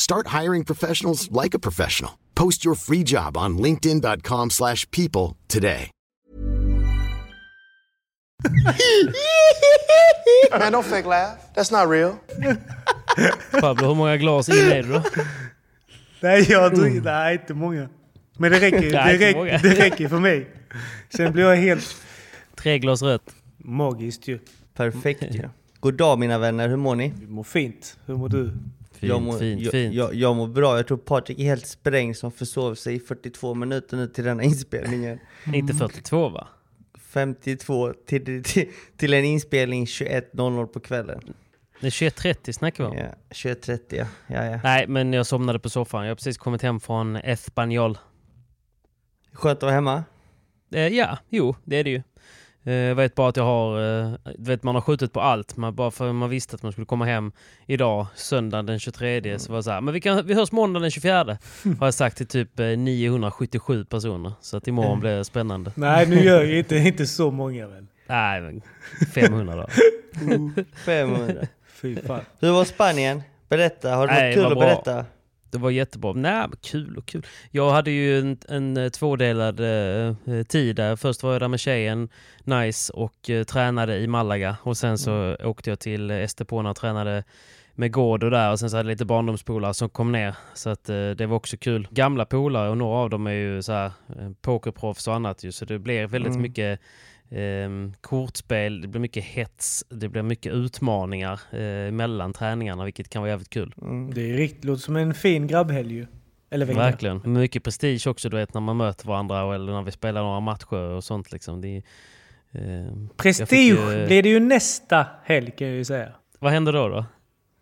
Start hiring professionals like a professional. Post your free job on linkedin.com/people slash people today. Man, don't fake laugh. That's not real. Pablo, hur många glas in är det då? Nej, jag dricker, nej inte många. Men det räcker, det, inte räcker, många. det räcker för mig. Sen blir jag helt Tre glas rött. magiskt ju. Perfekt ju. God dag mina vänner, hur mår ni? Vi mår fint. Hur mår du? Fint, jag, mår, fint, jag, fint. Jag, jag mår bra, jag tror Patrik är helt sprängd som försov sig i 42 minuter nu till denna inspelningen. Inte 42 va? 52 till, till, till en inspelning 21.00 på kvällen. Det är 21.30 snackar vi om. Ja, 21.30 ja. ja, ja. Nej, men jag somnade på soffan. Jag har precis kommit hem från Espanyol. Skönt att vara hemma. Eh, ja, jo, det är det ju. Eh, jag vet bara att jag har, eh, vet man har skjutit på allt. Man, bara för man visste att man skulle komma hem idag, söndagen den 23. Så var det så här, men vi, kan, vi hörs måndagen den 24. har jag sagt till typ eh, 977 personer. Så att imorgon blir det spännande. Nej, nu gör jag inte, inte så många väl. Nej, men 500 då. 500. Fy fan. Hur var Spanien? Berätta, har du Nej, något kul att bra. berätta? Det var jättebra. Nej, kul och kul. Jag hade ju en, en eh, tvådelad eh, tid där. Först var jag där med tjejen, nice, och eh, tränade i Malaga. Och sen så åkte jag till eh, Estepona och tränade med Gordo där och sen så hade jag lite barndomspolare som kom ner. Så att eh, det var också kul. Gamla polare och några av dem är ju så här eh, pokerproffs och annat ju. Så det blir väldigt Mm. mycket eh, kortspel, det blir mycket hets, det blir mycket utmaningar eh, mellan träningarna vilket kan vara jävligt kul. Mm. Det är riktigt, låter som en fin grabbhelg ju. Eller. Verkligen. Mycket prestige också du vet när man möter varandra eller när vi spelar några matcher och sånt liksom. Det, eh, Prestige fick blir det ju nästa helg kan jag ju säga. Vad händer då då?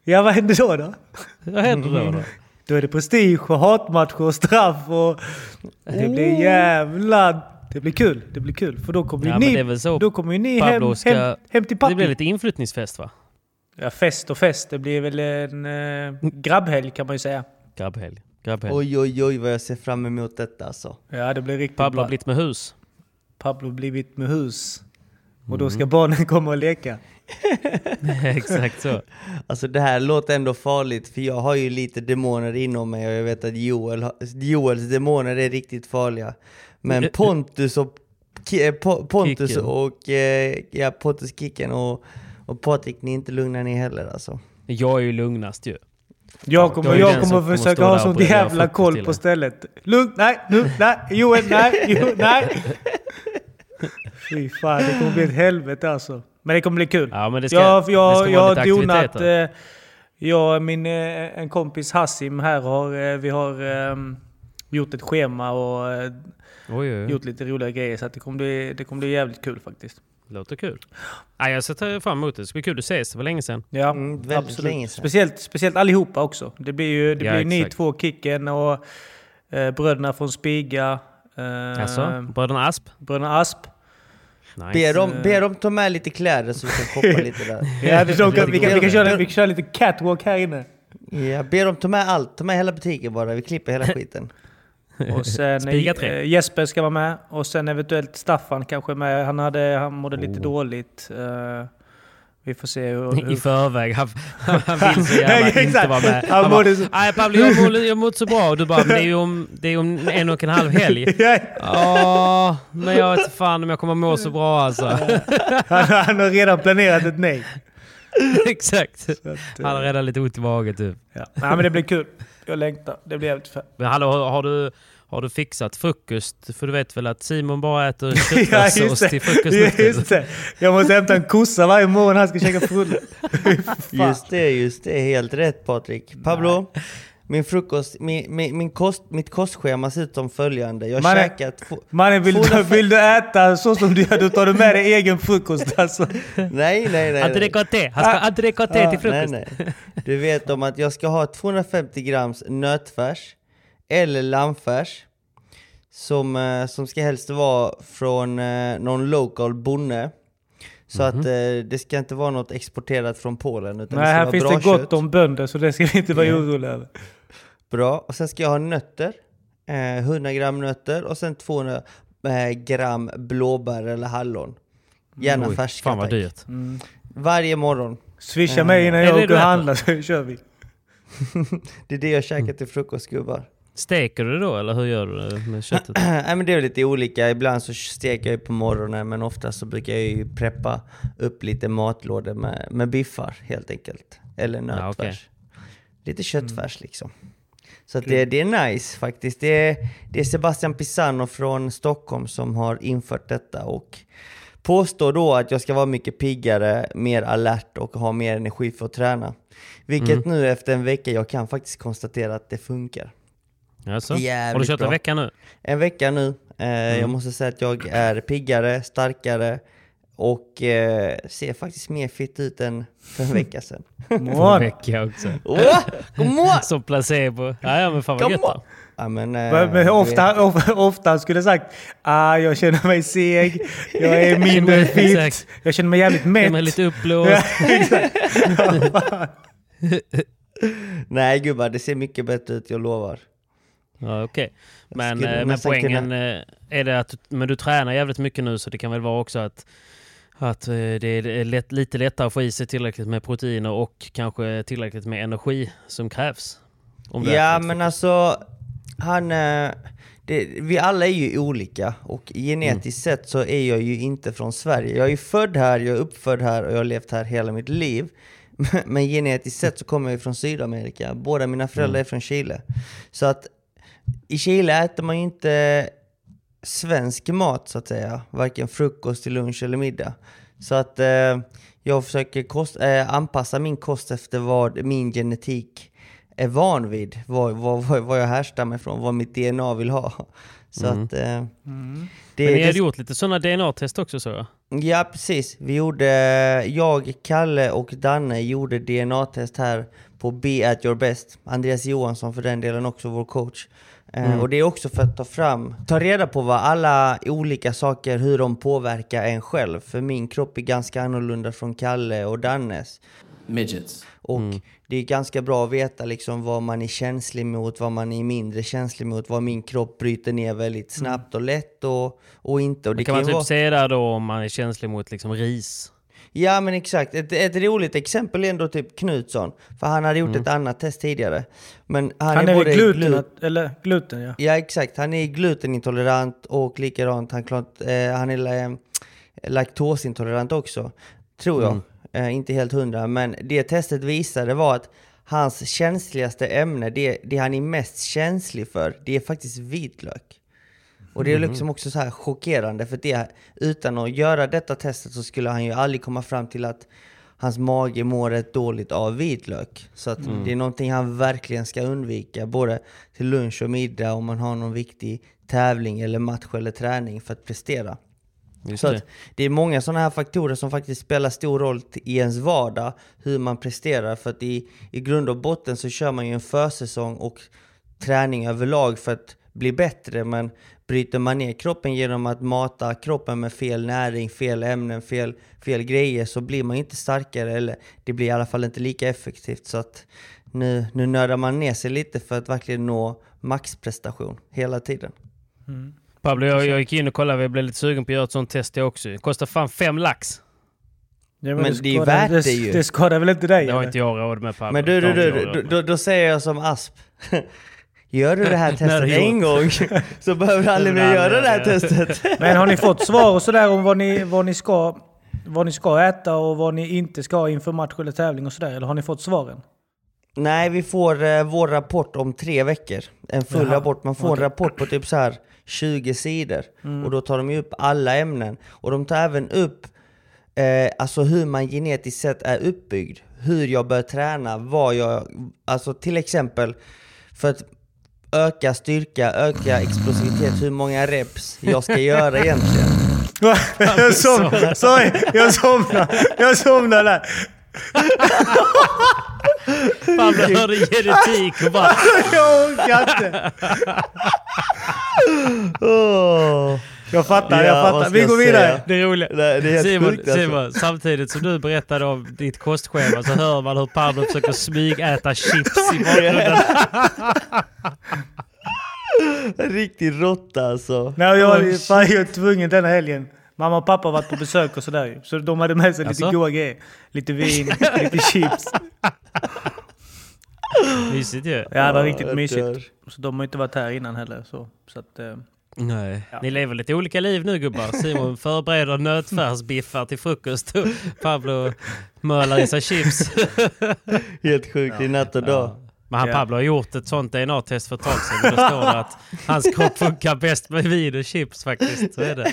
Ja, vad händer då då? Vad händer då då? Då är det prestige och hatmatcher och straff och... Det blir jävla... Det blir kul. Det blir kul. För då kommer ju Ja, men ni, det då kommer ju ni Pablo hem, ska- hem, hem till Det pappi. blir lite inflyttningsfest va? Ja, fest och fest. Det blir väl en uh, grabbhelg kan man ju säga. Grabbhelg. Grabbhelg. Oj oj oj vad jag ser fram emot detta alltså. Ja, det blir riktigt Pablo har blivit med hus. Pablo blivit med hus. Och då Mm. ska barnen komma och leka. Exakt så. Alltså det här låter ändå farligt för jag har ju lite demoner inom mig och jag vet att Joel, Joels demoner är riktigt farliga. Men Pontus och, eh, Po- Pontus Kicken. och eh, ja, Pontus Kicken och, och Patrik, ni är inte lugna ni heller alltså. Jag är ju lugnast ju. Jag kommer, Jag kommer kommer försöka ha sånt bredda jävla koll på stället. Lugn, nej, lugn, nej, Joel, nej, jo, nej. Fy fan, det kommer bli ett helvete alltså. Men det kommer bli kul. Ja men det ska, jag, det ska jag, vara jag har donat... Eh, jag och min, eh, en kompis Hassim här har, eh, vi har eh, gjort ett schema och eh, Oj, oj, oj. gjort lite roliga grejer. Så att det, kommer bli, det kommer bli jävligt kul faktiskt. Låter kul. Ja, jag ser fram emot det. Det ska bli kul att ses. Det var länge sedan. Ja, Mm, absolut. länge sedan. Speciellt, speciellt allihopa också. Det blir ju det Ja, blir ni två, Kicken och eh, bröderna från Spiga. Eh, Alltså, bröderna Asp? Bröderna Asp. Nice. Be dem, be dem ta med lite kläder så vi kan shoppa lite där. Ja, det, de kan, vi, kan, vi, kan köra, vi kan köra lite catwalk här inne. Ja, be dem ta med allt, ta med hela butiken bara, vi klipper hela skiten. Och sen Spiga eh, Jesper ska vara med. Och sen eventuellt Staffan kanske med. Han, hade, han mådde lite Oh. dåligt. Eh, vi får se hur... I förväg. Han, han vill så gärna inte vara med. Han Han bara, så- Nej Pablo, jag mår, jag mår så bra. Och du bara, det är ju om, det är om en och en halv helg. Ja, men jag vet fan om jag kommer må så bra alltså. han, han har redan planerat ett nej. Exakt. Att, eh, Han har redan lite ont i magen typ. ja. Nej, men det blir kul. Jag längtar. Det blir jävligt fett. Men hallå, har du, har du fixat frukost? För du vet väl att Simon bara äter Ja, köttfärssås det. till frukost för Just det. Jag måste hämta en kossa varje morgon han ska käka frulle. Just det, just det. Helt rätt Patrik. Pablo, min frukost, min, min, min kost, mitt kostschema ser ut som följande. Jag Mannen- käkar två... Mannen, vill, du, 250 vill du äta så som du gör, då tar du med dig egen frukost alltså. Nej, nej, nej. nej. Entrecoté. Han ska ha entrecoté till Nej, frukost. nej. Du vet om att jag ska ha 250 grams nötfärs eller lammfärs som, eh, som ska helst vara från eh, någon local bonde. Så att eh, det ska inte vara något exporterat från Polen utan det Nej, ska här vara finns bra det gott kött. om bönder så det ska vi inte vara oroliga över. Bra. Och sen ska jag ha nötter. Eh, 100 gram nötter och sen 200 eh, gram blåbär eller hallon. Gärna Oj, färska fan vad dyrt. Varje morgon. Swisha mig innan jag det åker och handlar så kör vi. Det är det jag käkar till frukost gubbar. Steker du då eller hur gör du med köttet? Nej men det är lite olika. Ibland så steker jag på morgonen men ofta så brukar jag ju preppa upp lite matlådor med, med biffar helt enkelt. Eller nötfärs. Ja, okej. Lite köttfärs liksom. Så det, det är nice faktiskt. Det är, det är Sebastian Pisano från Stockholm som har infört detta och påstår då att jag ska vara mycket piggare, mer alert och ha mer energi för att träna. Vilket nu efter en vecka jag kan faktiskt konstatera att det funkar. Alltså? Jävligt Har du kört en bra. vecka nu? En vecka nu. Eh, Jag måste säga att jag är piggare, starkare och eh, ser faktiskt mer fit ut än för en vecka sedan. En Mån. vecka också. Som placebo. Ja, ja men fan vad gött då. Ja, men, eh, Men, ofta, ofta, ofta skulle jag sagt ah, jag känner mig seg, jag är mindre fit, jag känner mig jävligt Jag mätt. är med lite uppblåst. Nej gubbar, det ser mycket bättre ut, jag lovar. Ja, okej. Men, skulle eh, men poängen eh, är det att men du tränar jävligt mycket nu så det kan väl vara också att, att eh, det är lätt, lite lättare att få i sig tillräckligt med proteiner och kanske tillräckligt med energi som krävs. Ja men alltså, han... Det, vi alla är ju olika och genetiskt Mm. sett så är jag ju inte från Sverige. Jag är född här, jag är uppfödd här och jag har levt här hela mitt liv. Men genetiskt sett så kommer jag från Sydamerika. Båda mina föräldrar är från Chile. Så att i Chile äter man ju inte svensk mat så att säga. Varken frukost till lunch eller middag. Så att eh, jag försöker kost, eh, anpassa min kost efter vad min genetik är van vid. Vad, vad, vad, jag härstammar ifrån, vad mitt DNA vill ha. Så att... Eh, det, Men ni det, hade gjort lite sådana DNA-test också så jag. Ja, precis. Vi gjorde, jag, Kalle och Danne gjorde DNA-test här på Be at your best. Andreas Johansson för den delen också, vår coach. Eh, och det är också för att ta fram, ta reda på vad alla olika saker, hur de påverkar en själv. För min kropp är ganska annorlunda från Kalle och Dannes. midgets. Och det är ganska bra att veta liksom vad man är känslig mot, vad man är mindre känslig mot, vad min kropp bryter ner väldigt snabbt och lätt och, och inte. Och det kan man ju typ vara... se där då om man är känslig mot liksom ris? Ja men exakt, ett, ett roligt exempel är ändå typ Knutsson. För han hade gjort ett annat test tidigare. Men han, Han är, är gluten, glu- eller gluten ja. Ja exakt, han är glutenintolerant och likadant, han, klart, eh, han är eh, laktosintolerant också. Tror jag. Eh, inte helt hundra, men det testet visade var att hans känsligaste ämne, det, det han är mest känslig för, det är faktiskt vitlök. Och det är liksom också så här chockerande för det, utan att göra detta testet så skulle han ju aldrig komma fram till att hans mage mår rätt dåligt av vitlök. Så att det är någonting han verkligen ska undvika, både till lunch och middag om man har någon viktig tävling eller match eller träning för att prestera. Just Så det. att det är många sådana här faktorer som faktiskt spelar stor roll i ens vardag, hur man presterar. För att i, i grund och botten så kör man ju en försäsong och träning överlag för att bli bättre. Men bryter man ner kroppen genom att mata kroppen med fel näring, fel ämnen, fel, fel grejer så blir man inte starkare. Eller det blir i alla fall inte lika effektivt. Så att nu, nu nördar man ner sig lite för att verkligen nå maxprestation hela tiden. Pablo, jag, jag gick in och kollade, jag blev lite sugen på att göra ett sånt test jag också. Det kostar fan fem lax. Ja, Men det är ju skadar- värt det, det ju. Det skadar väl inte dig? Det har eller? inte jag råd med Pablo. Men du, Det du, du, du då, då säger jag som Asp. Gör du det här testet en gång så behöver du aldrig mer göra det här testet. Men har ni fått svar och sådär om vad ni, vad, ni ska, vad ni ska äta och vad ni inte ska inför match eller tävling och sådär? Eller har ni fått svaren? Nej, vi får eh, vår rapport om tre veckor. En full Jaha, rapport. Man får en okej. rapport på typ så här 20 sidor. Mm. Och då tar de ju upp alla ämnen. Och de tar även upp eh, alltså hur man genetiskt sett är uppbyggd. Hur jag bör träna, vad jag... Alltså till exempel för att öka styrka, öka explosivitet, hur många reps jag ska göra egentligen. jag somnade, sorry, jag somnade, jag somnade där. Pablo hörde genetik och bara... Jag orkar inte. Åh. Jag fattar, Ja, jag fattar. Vi går säga? vidare. Det är roligt. Nej, det är Simon, sjukt alltså. Simon, samtidigt som du berättade om ditt kostschema så hör man hur Pablo försöker smygäta chips i bakgrunden. Riktig råtta alltså. Nej, jag, jag är tvungen denna helgen. Mamma och pappa har varit på besök och sådär ju. Så de hade med sig lite Alltså? goda grejer. Lite vin, lite chips. Mysigt ju. Ja, det var riktigt mysigt. Så de har inte varit här innan heller. Så, så att, Nej. Ni lever lite olika liv nu gubbar. Simon förbereder nötfärsbiffar till frukost och Pablo mölar i sig chips. Helt sjukt i natt och dag. Men han Ja. Pablo har gjort ett sånt DNA-test för ett tag sedan. Då står det att hans kropp funkar bäst med vin och chips faktiskt. Så är det.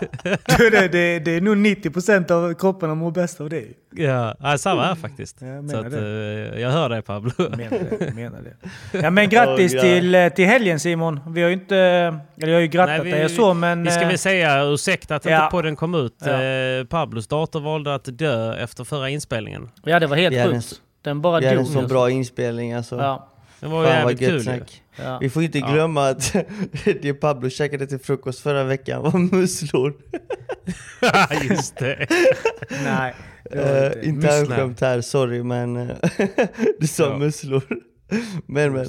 det, det, det är nog 90% av kroppen som mår bäst av det. Ja, ja, samma här faktiskt. Jag menar Så att, det. eh, jag hör dig Pablo. Menar det, menar det. Ja men grattis Åh, till, eh, till helgen Simon. Vi har ju inte... Eller jag har ju grattat Nej, vi- dig så men... Vi ska eh, väl säga ursäkta att ja. inte podden kom ut. Ja. Pablos dator valde att dö efter förra inspelningen. Ja det var helt Vi sjukt. Den bara Vi hade en dog. så bra inspelning alltså. Ja. Det var Fan jävligt kul snack. Ja. Vi får inte glömma att det Pablo käkade till frukost förra veckan var musslor. Just det. Nej. det Uh, inte. inte Musslor. skämt här, sorry men du sa Ja. musslor. men men.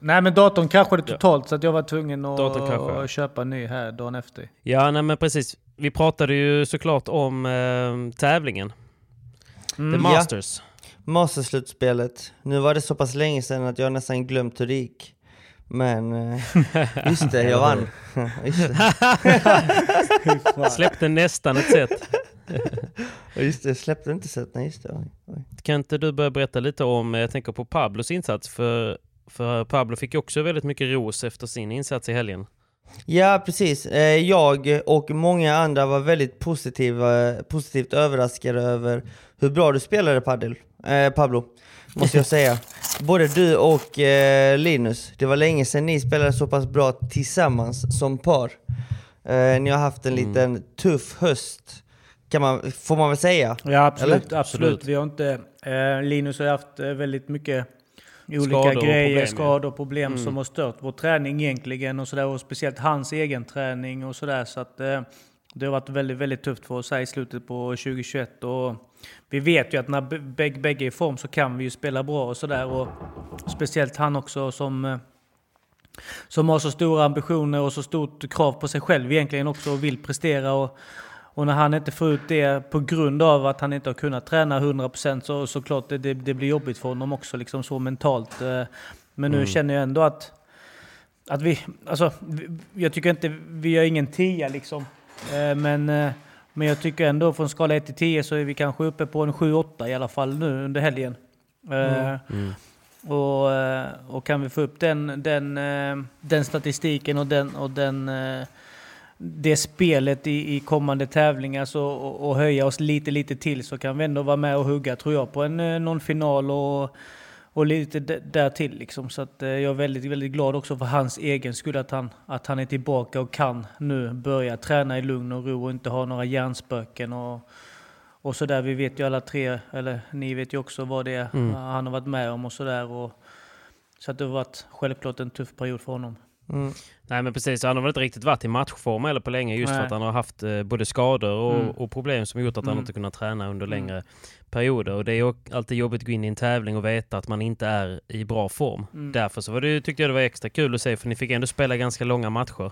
Nej men datorn kraschade totalt så att jag var tvungen att köpa ny här dagen efter. Ja, nej men precis. Vi pratade ju såklart om eh, tävlingen. The Ja. Masters. Masterslutspelet. Nu var det så pass länge sedan att jag nästan glömt hur det gick. Men eh, just det, jag vann. just, det. Släppte nästan ett set. just det, jag släppte inte sett. Nej just det. Oj, oj. Kan inte du börja berätta lite om, eh, jag tänker på Pablos insats, för, för Pablo fick ju också väldigt mycket ros efter sin insats i helgen. Ja precis. Eh, Jag och många andra var väldigt positiva, positivt överraskade över hur bra du spelade padel, eh, Pablo. Måste jag säga. Både du och eh, Linus. Det var länge sedan ni spelade så pass bra tillsammans som par. Eh, Ni har haft en liten tuff höst, kan man, får man väl säga? Ja absolut, Eller? absolut. Vi har inte... Eh, Linus har haft eh, väldigt mycket olika Skador och grejer, problem, ja. skador och problem som har stört vår träning egentligen och sådär och speciellt hans egen träning och sådär så att eh, det har varit väldigt, väldigt tufft för oss här i slutet på 2021 och vi vet ju att när bägge, är i form så kan vi ju spela bra och sådär speciellt han också som eh, som har så stora ambitioner och så stort krav på sig själv egentligen också och vill prestera. Och, och när han inte får ut det på grund av att han inte har kunnat träna 100% så såklart det, det, det blir jobbigt för honom också liksom så mentalt. Eh, Men nu känner jag ändå att, att vi, alltså jag tycker inte, vi har ingen tia liksom. Eh, Men, eh, men jag tycker ändå från skala 1 till 10 så är vi kanske uppe på en 7-8 i alla fall nu under helgen. Eh, och, eh, och kan vi få upp den, den, den statistiken och, den, och den, det spelet i, i kommande tävlingar så, och, och höja oss lite, lite till så kan vi ändå vara med och hugga tror jag på en någon final och, och lite d- där till liksom. Så att, eh, jag är väldigt, väldigt glad också för hans egen skull att han, att han är tillbaka och kan nu börja träna i lugn och ro och inte ha några hjärnspöken och, och så där. Vi vet ju alla tre, eller ni vet ju också vad det är han har varit med om och sådär. Så att det har varit självklart en tuff period för honom. Mm. Nej men precis, han har väl inte riktigt varit i matchform eller på länge just Nej. för att han har haft eh, både skador och, mm. och, problem som gjort att han mm. inte kunnat träna under mm. längre perioder. Och det är ju alltid jobbigt att gå in i en tävling och veta att man inte är i bra form. Mm. Därför så var det, tyckte jag det var extra kul att se för ni fick ändå spela ganska långa matcher.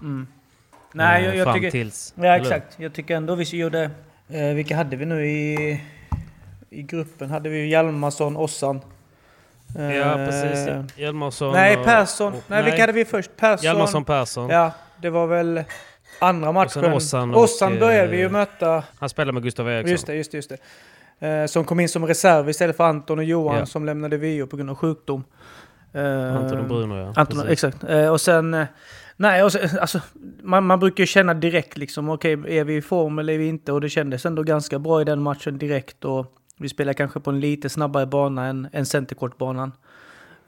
Nej, jag, jag tycker... Tills, ja, exakt. Jag tycker ändå vi gjorde... Eh, vilka hade vi nu i, i gruppen? Hade vi Hjalmarsson, Ossan. Ja, precis. Ja. Hjalmarsson Nej, Persson. Och, nej, vilka hade vi först? Persson. Hjalmarsson, Persson. Ja, det var väl andra matchen. Ossan, och, Ossan började vi ju möta. Han spelade med Gustav Eriksson. Just det, just det. Just det. Eh, som kom in som reserv istället för Anton och Johan ja. som lämnade VO på grund av sjukdom. Eh, Anton och Bruno ja. Anton, exakt. Eh, och sen... Eh, nej, och sen, alltså, man, man brukar ju känna direkt liksom, okej, okay, är vi i form eller är vi inte? Och det kändes ändå ganska bra i den matchen direkt. Och vi spelar kanske på en lite snabbare bana än, än centerkortbanan.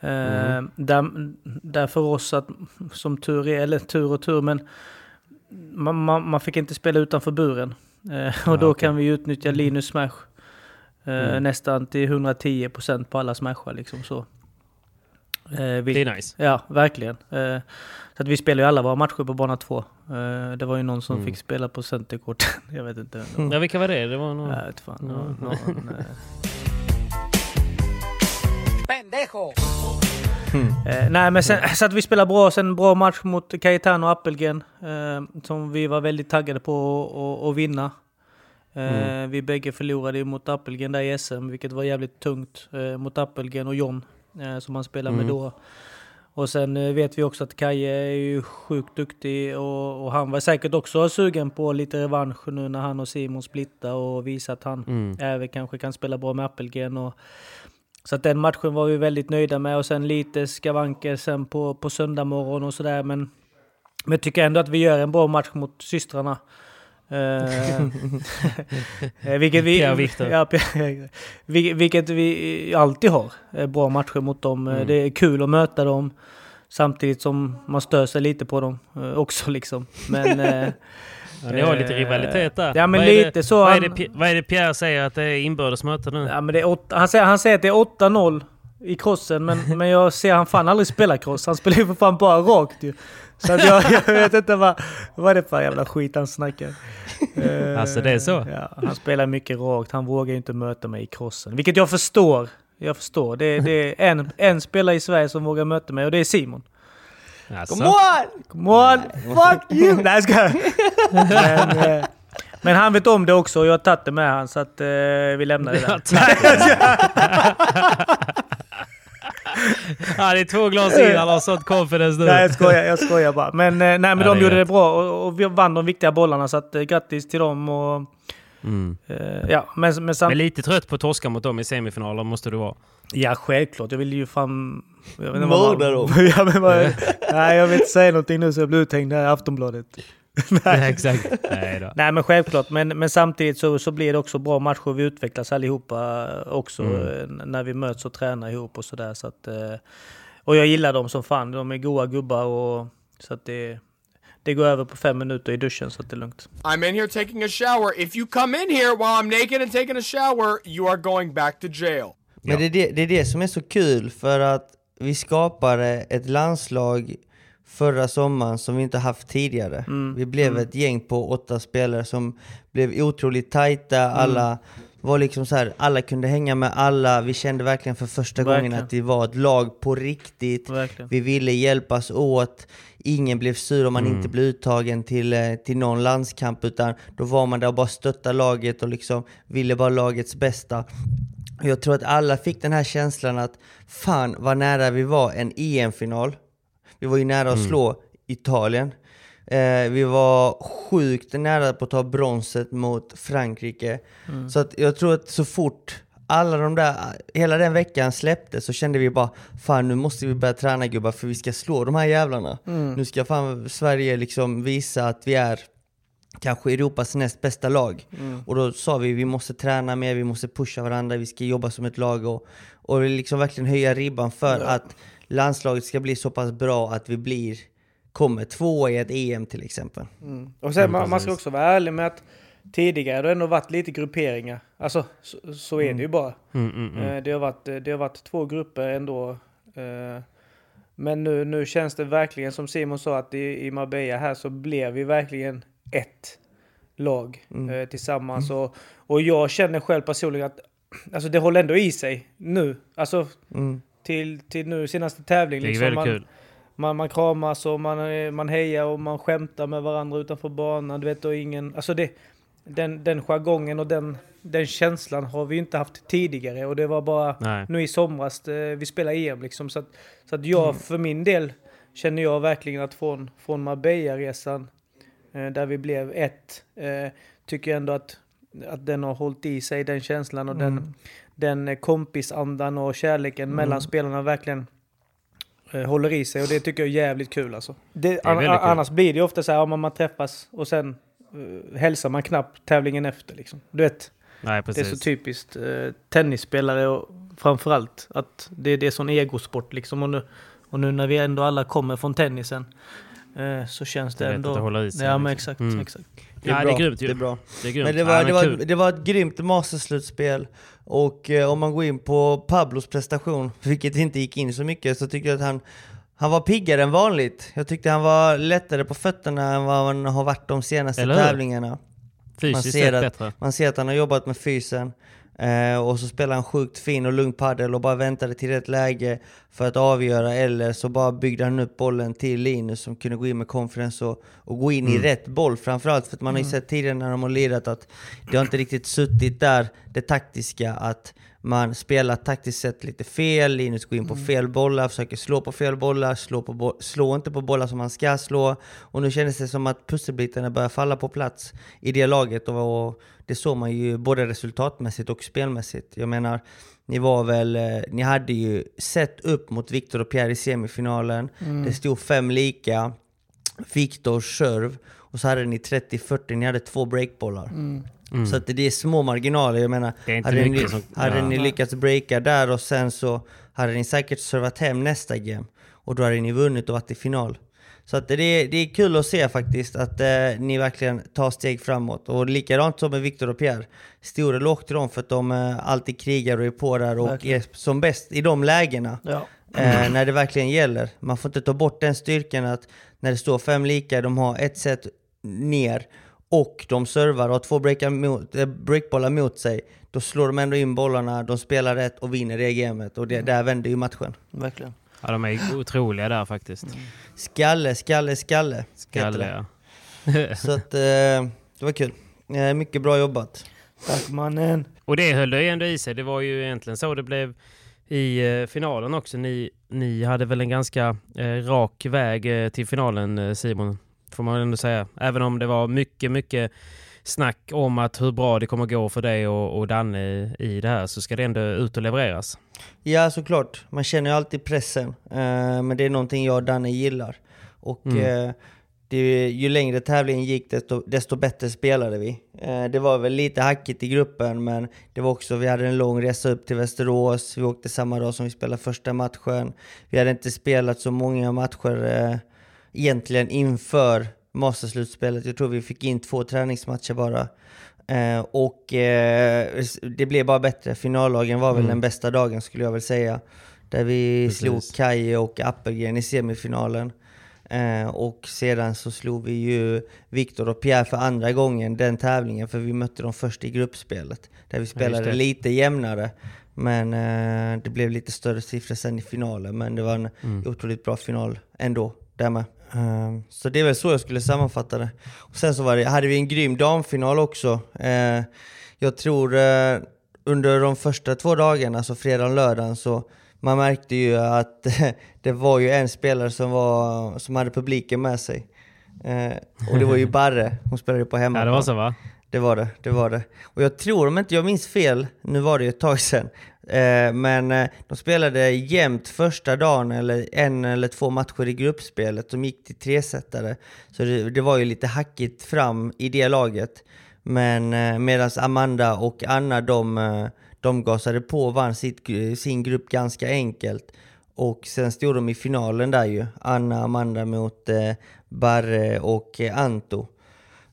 Mm. Uh, där, där för oss, att, som tur är, eller tur och tur, men man, man, man fick inte spela utanför buren. Uh, och då okay. kan vi utnyttja Linus smash uh, mm. nästan till 110% på alla smashar. Liksom så. Eh, det är nice. Ja, verkligen. Eh, så att vi spelar ju alla våra matcher på bana två. Eh, det var ju någon som mm. fick spela på centerkort. jag vet inte. Ja, vilka var det? Det var någon... Jag vet fan. Någon, någon, eh. Pendejo! Mm. Eh, nej men sen, så att vi spelar bra, sen bra match mot Cayetano och Appelgren. Eh, som vi var väldigt taggade på att vinna. Eh, mm. Vi bägge förlorade mot Appelgren där i SM, vilket var jävligt tungt. Mot Appelgren och John som han spelar mm. med då. Och sen eh, vet vi också att Kaje är ju sjukt duktig och, och, han var säkert också sugen på lite revansch nu när han och Simon splittar och visar att han mm. även kanske kan spela bra med Appelgren. Och, så att den matchen var vi väldigt nöjda med och sen lite skavanker sen på, på söndag morgon och sådär. Men, men jag tycker ändå att vi gör en bra match mot systrarna. Uh, vilket vi, ja, Ja, vilket vi alltid har. Eh, bra matcher mot dem. Mm. Det är kul att möta dem. Samtidigt som man stör sig lite på dem också liksom. Men... ja, ni har lite rivalitet där. Ja, men vad lite det, så. Vad är, det, vad är det Pierre säger att det är inbördes möte nu? Ja, men det är åtta, han, säger, han säger att det är 8-0 i crossen, men, men jag ser han fan aldrig spela cross. Han spelar ju för fan bara rakt ju. Så att jag, jag vet inte vad, vad det är för jävla skit han snackar. alltså det är så? Ja, han spelar mycket rakt. Han vågar ju inte möta mig i crossen. Vilket jag förstår. Jag förstår. Det, det är en, en spelare i Sverige som vågar möta mig och det är Simon. Alltså. Come on! Come on! Fuck you! Nej, ska men, eh, men han vet om det också och jag har tagit det med han så att eh, vi lämnar det där. ja, det är två glas in, han har sånt confidence nu. Nej, jag skojar, jag skojar bara. Men, eh, nej, men ja, de gjorde rätt. det bra och, och vi vann de viktiga bollarna, så att, eh, grattis till dem. Och, mm. uh, ja, men, men, men lite trött på att torska mot dem i semifinaler måste du vara. Ja, självklart. Jag vill ju fan... Mörda dem! ja, men nej, jag vill inte säga någonting nu så jag blir uthängd här i Aftonbladet. Nej. exakt. Nej, då. Nej men självklart, men, men samtidigt så, så blir det också bra matcher. Vi utvecklas allihopa också mm. när vi möts och tränar ihop och sådär. Så att, eh, och jag gillar dem som fan. De är goa gubbar och så att det, det går över på fem minuter i duschen så att det är lugnt. I'm in here taking a shower. If you come in here while I'm naked and taking a shower, you are going back to jail. Men det är det, det är det som är så kul för att vi skapade ett landslag förra sommaren som vi inte haft tidigare. Mm. Vi blev mm. ett gäng på åtta spelare som blev otroligt tajta, mm. alla var liksom så här, alla kunde hänga med alla, vi kände verkligen för första verkligen. gången att vi var ett lag på riktigt. Verkligen. Vi ville hjälpas åt, ingen blev sur om man mm. inte blev uttagen till, eh, till någon landskamp utan då var man där och bara stöttade laget och liksom ville bara lagets bästa. Jag tror att alla fick den här känslan att fan vad nära vi var en EM-final vi var ju nära att mm. slå mm. Italien. Eh, vi var sjukt nära på att ta bronset mot Frankrike. Mm. Så att jag tror att så fort alla de där, hela den veckan släppte så kände vi bara Fan nu måste vi börja träna gubbar för vi ska slå de här jävlarna. Mm. Nu ska fan Sverige liksom visa att vi är kanske Europas näst bästa lag. Mm. Och då sa vi vi måste träna mer, vi måste pusha varandra, vi ska jobba som ett lag och, och liksom verkligen höja ribban för ja. att landslaget ska bli så pass bra att vi blir, kommer två i ett EM till exempel. Mm. Och sen, man, man, ska också vara ärlig med att tidigare har det ändå varit lite grupperingar. Alltså så, så är mm. det ju bara. Mm, mm, mm, eh, det, har varit, det har varit två grupper ändå. Eh, Men nu, nu känns det verkligen som Simon sa att i, i Marbella här så blev vi verkligen ett lag eh, tillsammans. Och, och jag känner själv personligen att alltså det håller ändå i sig nu. Alltså till, till nu senaste tävling. Det är Liksom, väldigt man, kul. man, man kramas och man, man hejar och man skämtar med varandra utanför banan. Du vet, och ingen, alltså det, den, den jargongen och den, den känslan har vi inte haft tidigare. Och det var bara Nej. nu i somras, eh, vi spelar EM liksom. Så att, så att jag för min del känner jag verkligen att från, från Marbella-resan, eh, där vi blev ett, eh, tycker jag ändå att, att den har hållit i sig, den känslan och den, den kompisandan och kärleken mellan spelarna verkligen eh, håller i sig och det tycker jag är jävligt kul alltså. Det, är an, kul. annars blir det ofta så här, ja, man, träffas och sen uh, hälsar man knappt tävlingen efter liksom. Du vet, Nej, det är så typiskt eh, tennisspelare och framförallt att det, det är sån egosport liksom. Och nu, och nu när vi ändå alla kommer från tennisen eh, så känns det, Det är lätt ändå... att det håller i sig, Ja men liksom. exakt, Mm. exakt. Det är, Ja, bra. det är grymt ju. Det är bra. Det är grymt. Men det var, det, var, kul. det var ett grymt masterslutspel. Och eh, om man går in på Pablos prestation, vilket inte gick in så mycket, så tycker jag att han, han var piggare än vanligt. Jag tyckte han var lättare på fötterna än vad han har varit de senaste Eller hur? tävlingarna. Fysiskt ser sett att- bättre. Man ser att han har jobbat med fysen. Eh, och så spelar han sjukt fin och lugn padel och bara väntade till rätt läge för att avgöra. Eller så bara byggde han upp bollen till Linus som kunde gå in med confidence och, och gå in i rätt boll. Framförallt för att man har ju sett tidigare när de har lirat att det har inte riktigt suttit där, det taktiska. Att man spelar taktiskt sett lite fel, Linus går in på fel bollar, försöker slå på fel bollar, slå, på bo- slå inte på bollar som man ska slå. Och nu kändes det som att pusselbitarna börjar falla på plats i det laget. Och, och det såg man ju både resultatmässigt och spelmässigt. Jag menar, ni var väl, eh, ni hade ju sett upp mot Viktor och Pierre i semifinalen. Det stod fem lika. Viktors serve och så hade ni 30-40, ni hade två breakbollar. Så att det är små marginaler. Jag menar, Mm. Hade, ni, som- hade ja. ni lyckats breaka där och sen så hade ni säkert servat hem nästa game. Och då hade ni vunnit och varit i final. Så att det, är, det är kul att se faktiskt att eh, ni verkligen tar steg framåt. Och likadant som med Viktor och Pierre. Stor eloge till dem för att de eh, alltid krigar och är på där och Verkligen. är som bäst i de lägena. Ja. Eh, när det verkligen gäller. Man får inte ta bort den styrkan att när det står fem lika, de har ett set ner och de servar och har två eh, breakbollar mot sig. Då slår de ändå in bollarna, de spelar rätt och vinner det gamet. Och det, där vänder ju matchen. Verkligen. Ja, de är otroliga där faktiskt. Skalle, skalle, skalle. Skalle, det. ja. Så att eh, det var kul. Eh, mycket bra jobbat. Tack mannen. Och det höll det ju ändå i sig. Det var ju egentligen så det blev i eh, finalen också. Ni, ni hade väl en ganska eh, rak väg eh, till finalen Simon, får man ändå säga. Även om det var mycket, mycket snack om att hur bra det kommer gå för dig och, och Danne i, det här så ska det ändå ut och levereras. Ja, såklart. Man känner ju alltid pressen. Eh, men det är någonting jag och Danne gillar. Och eh, det, ju längre tävlingen gick, desto, desto bättre spelade vi. Eh, det var väl lite hackigt i gruppen, men det var också, vi hade en lång resa upp till Västerås. Vi åkte samma dag som vi spelade första matchen. Vi hade inte spelat så många matcher eh, egentligen inför Masterslutspelet. Jag tror vi fick in två träningsmatcher bara. Eh, och eh, det blev bara bättre. Finallagen var väl den bästa dagen skulle jag väl säga. Där vi Precis. slog Kaje och Appelgren i semifinalen. Eh, och sedan så slog vi ju Viktor och Pierre för andra gången den tävlingen, för vi mötte dem först i gruppspelet. Där vi spelade det. lite jämnare. Men eh, det blev lite större siffror sen i finalen. Men det var en otroligt bra final ändå, där med. Eh, så det är väl så jag skulle sammanfatta det. Och sen så var det, hade vi en grym damfinal också. Eh, jag tror eh, under de första två dagarna, alltså fredag och lördagen, så man märkte ju att det var ju en spelare som, var, som hade publiken med sig. Eh, och det var ju Barre, hon spelade på hemma. Ja, det var så va? Det var det, det var det. Och jag tror, om inte jag minns fel, nu var det ju ett tag sedan, eh, men eh, de spelade jämnt första dagen, eller en eller två matcher i gruppspelet. De gick till tresetare. Så det, det var ju lite hackigt fram i det laget. Men eh, medan Amanda och Anna, de, eh, de gasade på och vann sitt, sin grupp ganska enkelt. Och sen stod de i finalen där ju, Anna och Amanda mot eh, Barre och eh, Anto.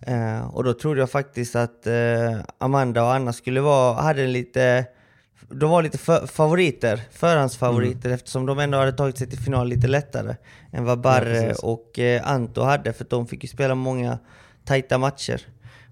Eh, och då trodde jag faktiskt att eh, Amanda och Anna skulle vara, hade en lite de var lite för, favoriter, förhandsfavoriter eftersom de ändå hade tagit sig till final lite lättare än vad Barre precis. och eh, Anto hade för de fick ju spela många tajta matcher.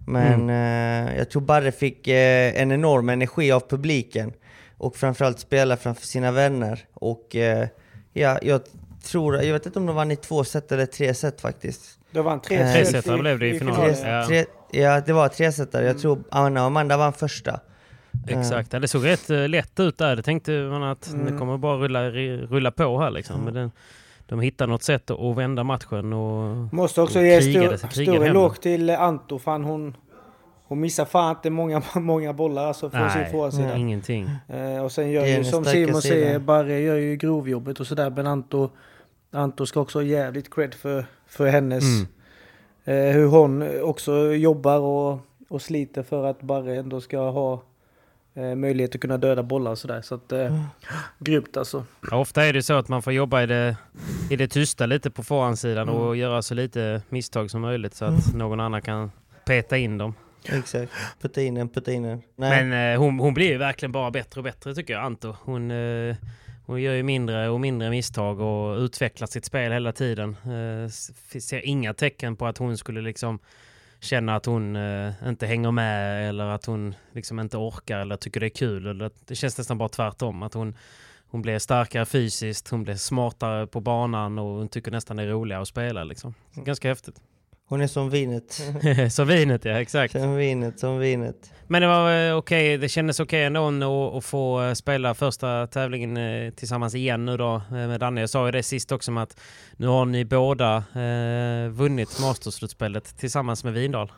Men eh, jag tror Barre fick eh, en enorm energi av publiken och framförallt spela framför sina vänner. Och eh, ja, jag tror, jag vet inte om de vann i två set eller tre set faktiskt. Det var en tre Eh, set Tresetare blev det i finalen. Tre, Ja. tre, ja, det var tre setare. Jag tror Anna och Amanda vann första. Exakt, ja, det såg rätt eh, lätt ut där. Det tänkte man att Mm. det kommer bara rulla, rulla på här liksom. Men den, de hittade något sätt att vända matchen och Måste också och ge krigade stor, stor eloge till Anto. Fan hon, hon missar fan inte många, många bollar alltså från sin forward ingenting. Eh, och sen gör ju som Simon säger, Barre gör ju grovjobbet och sådär. Men Anto, Anto ska också ha jävligt cred för, för hennes... Mm. Eh, hur hon också jobbar och, och sliter för att Barre ändå ska ha eh, möjlighet att kunna döda bollar och sådär. Så att, eh, grymt alltså. Ja, ofta är det så att man får jobba i det, i det tysta lite på förhandssidan Mm. och göra så lite misstag som möjligt så att någon annan kan peta in dem. Exakt. Putta in den, putta in. Nej. Men eh, hon, hon blir ju verkligen bara bättre och bättre tycker jag, Anto. Hon, eh, hon gör ju mindre och mindre misstag och utvecklar sitt spel hela tiden. Eh, ser inga tecken på att hon skulle liksom känna att hon eh, inte hänger med eller att hon liksom inte orkar eller tycker det är kul. Eller, det känns nästan bara tvärtom. Att hon, hon blir starkare fysiskt, hon blir smartare på banan och hon tycker nästan det är roligare att spela. Liksom. Ganska häftigt. Hon är som vinet. Så vinet ja, exakt. som vinet, som vinet. Men det var eh, okej, det kändes okej ändå att, att få eh, spela första tävlingen eh, tillsammans igen nu då med Danne. Jag sa ju det sist också med att nu har ni båda eh, vunnit Masterslutspelet tillsammans med Vindal.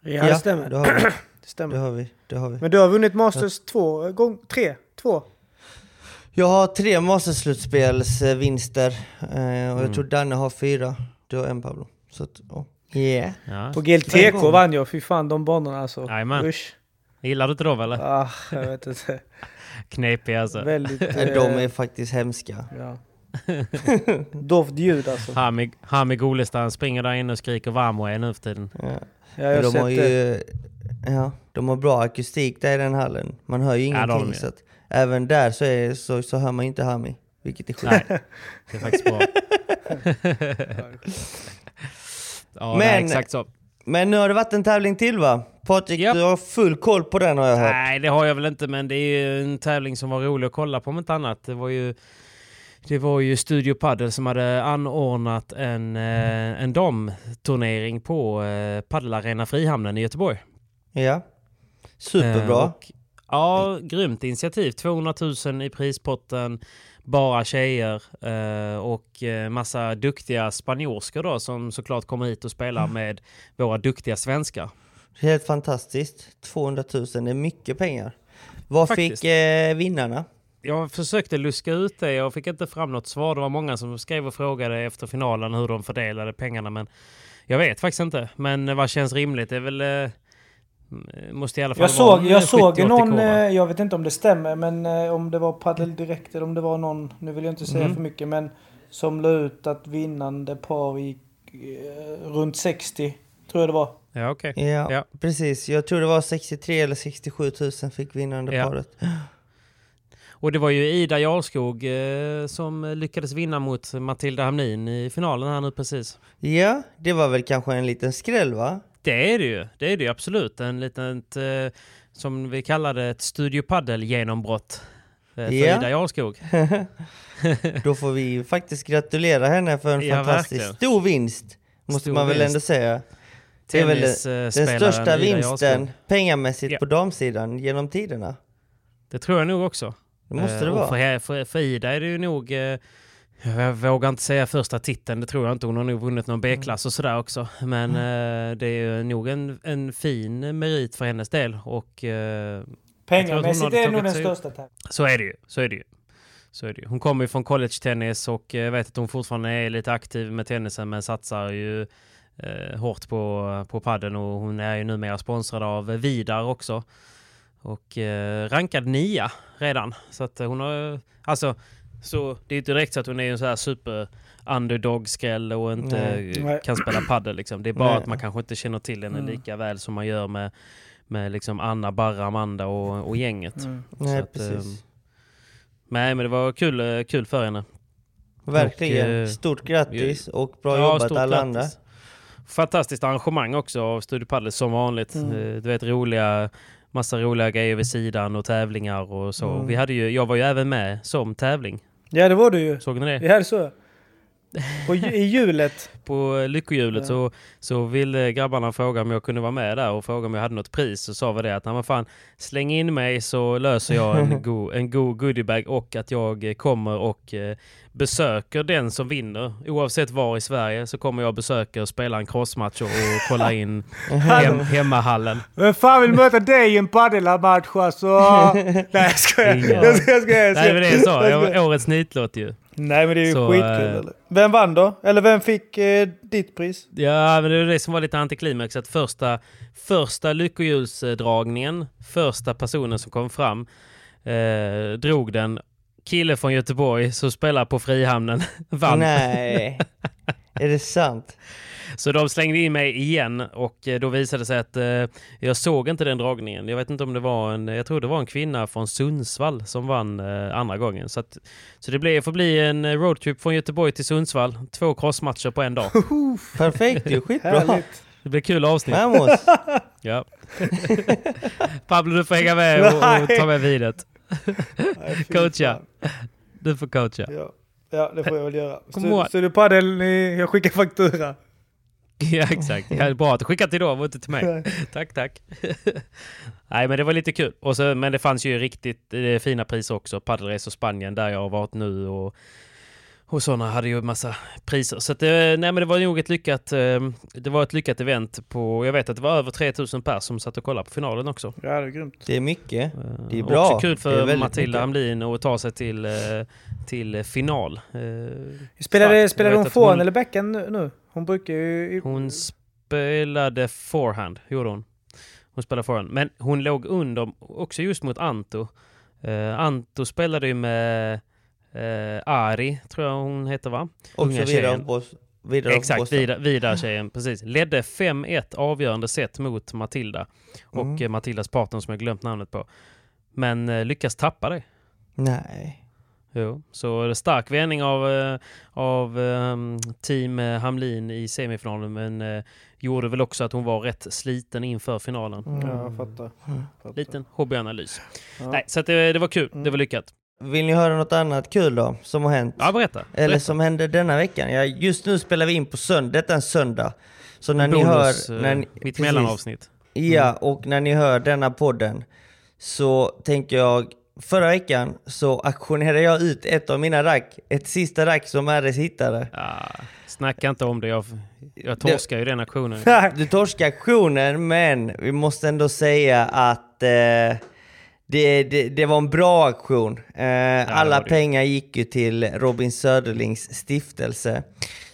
Ja, det stämmer. Det har vi. Det Det stämmer. har vi. Det har vi. Men du har vunnit Masters två gånger, tre, två. Jag har tre Masterslutspelsvinster eh, och jag Mm. tror Danne har fyra. Du har en Pablo. Så att, oh. Yeah. Ja. På GLTK vann jag, fy fan de banorna alltså. Jajamän. Usch. Gillar du inte dem eller? Ah, jag vet inte. Knepig alltså. Väldigt... Eh, De är faktiskt hemska. Ja. Dovt ljud alltså. Hami, Hami Golestad han springer där inne och skriker Vamway nu för tiden. Ja. Ja, jag har de sett har det. ju, ja, de har bra akustik där i den hallen. Man hör ju Ja, ingenting. ju. så att även där så, är, så, så hör man inte Hami. Vilket är sjukt. Nej, det är faktiskt bra. ja, Men- nej, exakt så. Men nu har det varit en tävling till va? Patrik, Japp. du har full koll på den har jag hört. Nej, det har jag väl inte, men det är ju en tävling som var rolig att kolla på om inte annat. Det var ju, det var ju Studio Padel som hade anordnat en, eh, en damturnering på eh, Padelarena Frihamnen i Göteborg. Ja. Superbra. Eh, och, ja, grymt initiativ. 200 000 i prispotten, bara tjejer eh, och eh, massa duktiga spanjorskor då som såklart kommer hit och spelar med våra duktiga svenskar. Helt fantastiskt. 200 000, det är mycket pengar. Vad Faktiskt. fick eh, vinnarna? Jag försökte luska ut det, jag fick inte fram något svar. Det var många som skrev och frågade efter finalen hur de fördelade pengarna, men jag vet faktiskt inte. Men vad känns rimligt? Det är väl... Eh, måste i alla fall Jag vara såg, jag 70-80 såg någon, eh, jag vet inte om det stämmer, men eh, om det var Padel Direkt eller om det var någon, nu vill jag inte säga Mhm. för mycket, men som la ut att vinnande par gick eh, runt 60, tror jag det var. Ja, okej. Ja, Ja. precis. Jag tror det var 63 eller 67 000 fick vinnande Ja. paret. Och det var ju Ida Jarlskog eh, som lyckades vinna mot Matilda Hamnin i finalen här nu precis. Ja, det var väl kanske en liten skräll va? Det är det ju. Det är det ju absolut. En liten, eh, som vi kallar det, ett Studio Padel-genombrott eh, för. Ida Jarlskog. Då får vi faktiskt gratulera henne för en Ja, fantastiskt verkligen. stor vinst. Måste Stor man väl vinst. ändå säga. Det är väl den, största vinsten pengamässigt Ja. på damsidan genom tiderna. Det tror jag nog också. Det måste Eh, det och vara. För, för, för Ida är det ju nog... Eh, jag vågar inte säga första titeln, det tror jag inte. Hon har nog vunnit någon B-klass och sådär också. Men eh, det är ju nog en, en fin merit för hennes del. Och, eh, Pengamässigt är det nog den största tävlingen. så är det ju. Så är det ju. Så är det ju. Hon kommer ju från college-tennis och jag vet att hon fortfarande är lite aktiv med tennisen men satsar ju eh, hårt på, på padden och hon är ju numera sponsrad av Vidar också. Och eh, rankad nia redan. Så att hon har alltså så det är ju inte direkt så att hon är en så här super underdog-skräll och inte Nej. kan spela padel liksom. Det är bara Nej. att man kanske inte känner till henne Mm. lika väl som man gör med med liksom Anna, Barra, Amanda och, och gänget. Mm. Nej, att, precis. Nej men det var kul, eh, kul för henne. Verkligen. och, eh, Stort grattis och bra Ja, jobbat alla grattis. andra. Fantastiskt arrangemang också av Studio Padel som vanligt. Mm. Eh, Du vet roliga, massa roliga grejer vid sidan och tävlingar och så. Mm. Vi hade ju, jag var ju även med som tävling. Ja, det var du ju. Såg ni det? Ja, det så. På, I hjulet. På lyckohjulet Ja. så, så ville grabbarna fråga om jag kunde vara med där och fråga om jag hade något pris. Så sa vi det att "Nej, men fan, släng in mig så löser jag en, go, en god goodiebag och att jag eh, kommer och eh, besöker den som vinner. Oavsett var i Sverige så kommer jag besöka och spela en crossmatch och, och kolla in hem, hemmahallen. Vem fan vill möta dig i en paddelmatch alltså? Nej jag skojar. Ingen. Jag skojar, jag skojar. jag Nej men det är så. Jag årets nitlott ju. Nej men det är ju Så, skitkul eller? Vem vann då? Eller vem fick eh, ditt pris? Ja, men det var det som var lite antiklimax. Att första, första lyckohjulsdragningen, första personen som kom fram, eh, drog den. Kille från Göteborg som spelar på Frihamnen vann. Nej. Är det sant? Så de slängde in mig igen och eh, då visade det sig att eh, jag såg inte den dragningen. Jag vet inte om det var en, jag tror det var en kvinna från Sundsvall som vann eh, andra gången. Så, att, så det blev, får bli en eh, roadtrip från Göteborg till Sundsvall. Två crossmatcher på en dag. Perfekt, är skitbra. Härligt. Det blir kul avsnitt. Vamos! Ja. Pablo, du får hänga med och, och ta med fy Coacha. Du får coacha. Ja. Ja, det får jag väl göra. Stu- ihåg. Studio Padel, ni- jag skickar faktura. Ja, exakt. Ja, bra att du skickat till dem och inte till mig. Tack, tack. Nej, men det var lite kul. Och så, men det fanns ju riktigt eh, fina priser också. Padelresor Spanien, där jag har varit nu och, och sådana hade ju massa priser. Så att, eh, nej, men det var nog ett lyckat, eh, det var ett lyckat event på, jag vet att det var över 3000 pers som satt och kollade på finalen också. Ja, det är grymt. Det är mycket. Eh, Det är bra. Också kul för Matilda. Hamlin att ta sig till, till final. Spelade, spelade hon forehand eller backhand nu? Hon brukar ju... Hon spelade forehand, gjorde hon. Hon spelade forehand. Men hon låg under också just mot Anto. Anto spelade ju med eh, Ari, tror jag hon heter va? Också Unga vidare tjejen. på vidare på Exakt, Båstad. vidare, vidare tjejen. Precis. Ledde 5-1 avgörande set mot Matilda. Och Mm. eh, Matildas partner som jag glömt namnet på. Men eh, lyckas tappa det. Nej. Jo, så stark vändning av, eh, av ehm, team eh, Hamlin i semifinalen men eh, gjorde väl också att hon var rätt sliten inför finalen. Ja, jag fattar. fattar. Liten hobbyanalys. Ja. Nej, så att det, det var kul. Mm. Det var lyckat. Vill ni höra något annat kul då, som har hänt? Ja, berätta. Eller berätta. som hände denna veckan? Ja, just nu spelar vi in på söndag, detta är en söndag. Så när ni Bonus, hör... eh, När ni, mitt precis. mellanavsnitt. Ja, och när ni hör denna podden så tänker jag, förra veckan så auktionerade jag ut ett av mina rack, ett sista rack som RS hittade. Ja, snacka inte om det. Jag, jag torskar ju den aktionen. Du torskade auktionen, men vi måste ändå säga att eh, det, det, det var en bra auktion. Eh, alla pengar gick ju till Robin Söderlings stiftelse.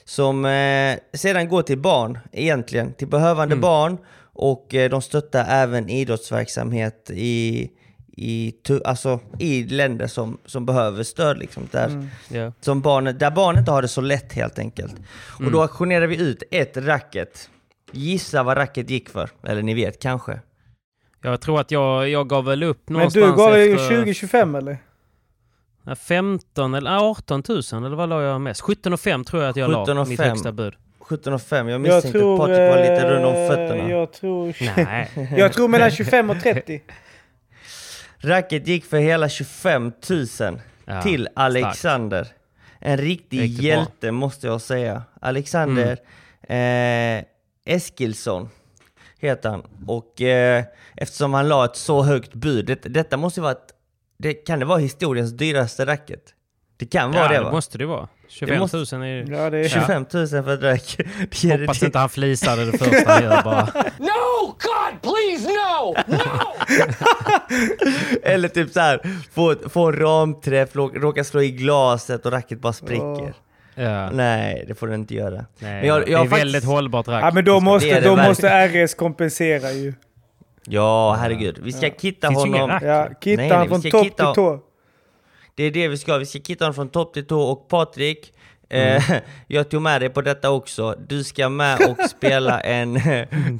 Som eh, sedan går till barn, egentligen. Till behövande Mm. barn. Och eh, de stöttar även idrottsverksamhet i, i, alltså, i länder som, som behöver stöd. Liksom, där, Ja. som barnet, där barn inte har det så lätt helt enkelt. Och Mm. då auktionerade vi ut ett racket. Gissa vad racket gick för. Eller ni vet kanske. Jag tror att jag, jag gav väl upp Men någonstans du gav ju efter 20-25 eller? Ja, 15 eller ah, 18 000 eller vad la jag mest? 17 och 5 tror jag att jag 17 la mitt högsta bud. 17 och 5. Jag Jag misstänkte tror... att Patrik var lite rund om eh, fötterna. Jag tror... Nej. jag tror mellan 25 och 30. Racket gick för hela 25 000 Ja, till Alexander. En riktig Riktigt bra. hjälte måste jag säga. Alexander eh, Eskilsson heter han. Och eh, eftersom han la ett så högt bud, det, detta måste ju vara ett, det, kan det vara historiens dyraste racket? Det kan vara Ja, det det va? måste det vara. 25 000 måste- är ju... Ja, det är... 25 000 för ett rack. Det Hoppas det- inte han flisade det första han gör bara. No, God, please, no! No! Eller typ så här, få, få en ramträff, rå- råka slå i glaset och racket bara spricker. Ja. Nej, det får du inte göra. Nej, Men jag- jag det är faktiskt- väldigt hållbart rack. Ja, men då måste, då måste RS kompensera ju. Ja, herregud. Vi ska kitta Finns honom. Ja, kitta Nej, vi från topp kitta- till tå. Det är det vi ska. Vi ska kitta honom från topp till tå. Och Patrik, Eh, jag tog med dig på detta också. Du ska med och spela en,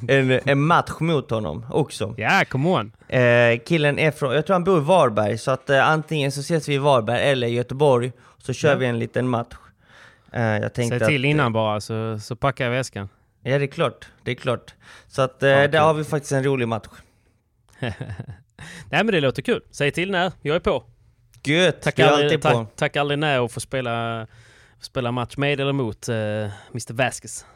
en, en match mot honom också. Ja, yeah, come on! Eh, killen är från, jag tror han bor i Varberg, så att eh, antingen så ses vi i Varberg eller i Göteborg, så kör vi en liten match. Eh, jag tänkte Säg till att, innan bara, så, så packar jag väskan. Ja, det är klart. Det är klart. Så att eh, okay. där har vi faktiskt en rolig match. Nej men det låter kul. Säg till när, jag är på. Gött, tack aldrig, tack, tack aldrig när och få spela, spela match med eller mot uh, Mr Vasquez.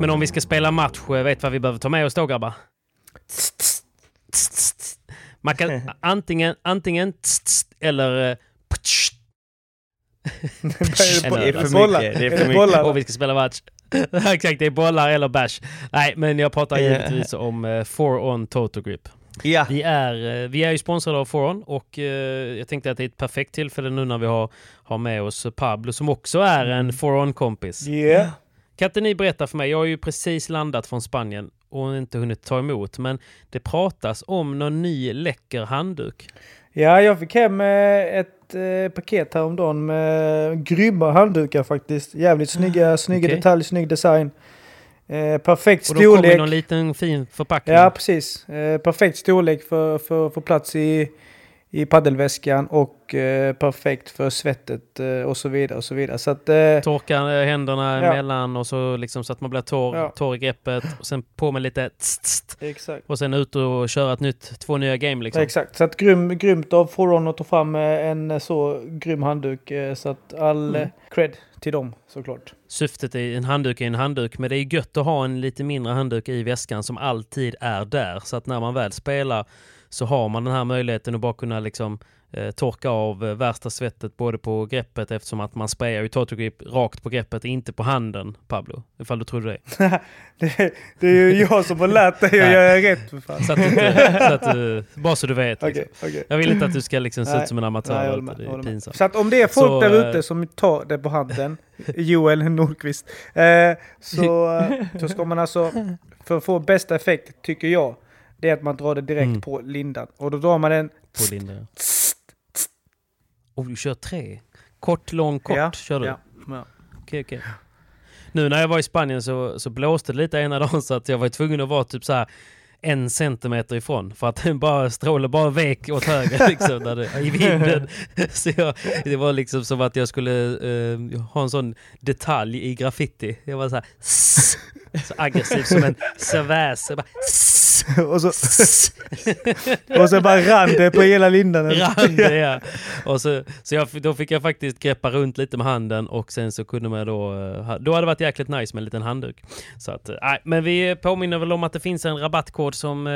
Men om vi ska spela match, eh, vet vad vi behöver ta med oss då grabbar? Man kan antingen, antingen eller... Uh, det är för mycket. Det är för mycket. Och vi ska spela match. Exakt, det är bollar eller bash. Nej, men jag pratar givetvis om uh, For On Total Grip. Ja. Vi, är, eh, vi är ju sponsrade av Foron och uh, jag tänkte att det är ett perfekt tillfälle nu när vi har, har med oss Pablo som också är en Foron-kompis. Yeah. Kan inte ni berätta för mig, jag har ju precis landat från Spanien och inte hunnit ta emot, men det pratas om någon ny läcker handduk. Ja, jag fick hem ett eh, paket häromdagen med grymma handdukar faktiskt. Jävligt snygga, ah, snygga okay. detaljer, snygg design. Eh, perfekt storlek. Och de kom i någon liten fin förpackning. Ja, precis. Eh, perfekt storlek för, för att få plats i, i paddelväskan och eh, perfekt för svettet eh, och så vidare. och så vidare. Så att, eh, Torka händerna ja. emellan och så, liksom, så att man blir torr, ja. torr i greppet. Och sen på med lite tst, tst, Exakt. Och sen ut och köra ett nytt, två nya game liksom. Exakt, så att grym, grymt av Forerunner att ta fram eh, en så grym handduk. Eh, så att all mm. cred till dem såklart. Syftet är en handduk är en handduk, men det är gött att ha en lite mindre handduk i väskan som alltid är där. Så att när man väl spelar så har man den här möjligheten att bara kunna liksom eh, torka av eh, värsta svettet både på greppet eftersom att man sprayar ju Total Grip rakt på greppet, inte på handen Pablo. Ifall du trodde det. det, det, är ju jag som har lärt dig att göra rätt. För fan. Så att, så att du, bara så du vet. Liksom. Okay, okay. Jag vill inte att du ska liksom se ut som en amatör. Nej, det är pinsamt. Så att om det är folk så, där ute som tar det på handen, Joel Nordqvist, eh, så, så ska man alltså, för att få bästa effekt, tycker jag, det är att man drar det direkt mm. på lindan. Och då drar man den... På lindan. Och du kör tre? Kort, lång, kort ja, kör du? Ja. ja. Okej, okej. Nu när jag var i Spanien så, så blåste det lite ena dagen så att jag var tvungen att vara typ så här en centimeter ifrån för att den bara strålade bara vek åt höger liksom, det, i vinden. Så jag, det var liksom som att jag skulle uh, ha en sån detalj i graffiti. Jag var så här så aggressiv som en serväs. och, så, och så bara rann det på hela lindan. Rann det, ja. Och så, så jag, då fick jag faktiskt greppa runt lite med handen och sen så kunde man då... Eh, då hade det varit jäkligt nice med en liten handduk. Så att, eh, men vi påminner väl om att det finns en rabattkod som eh,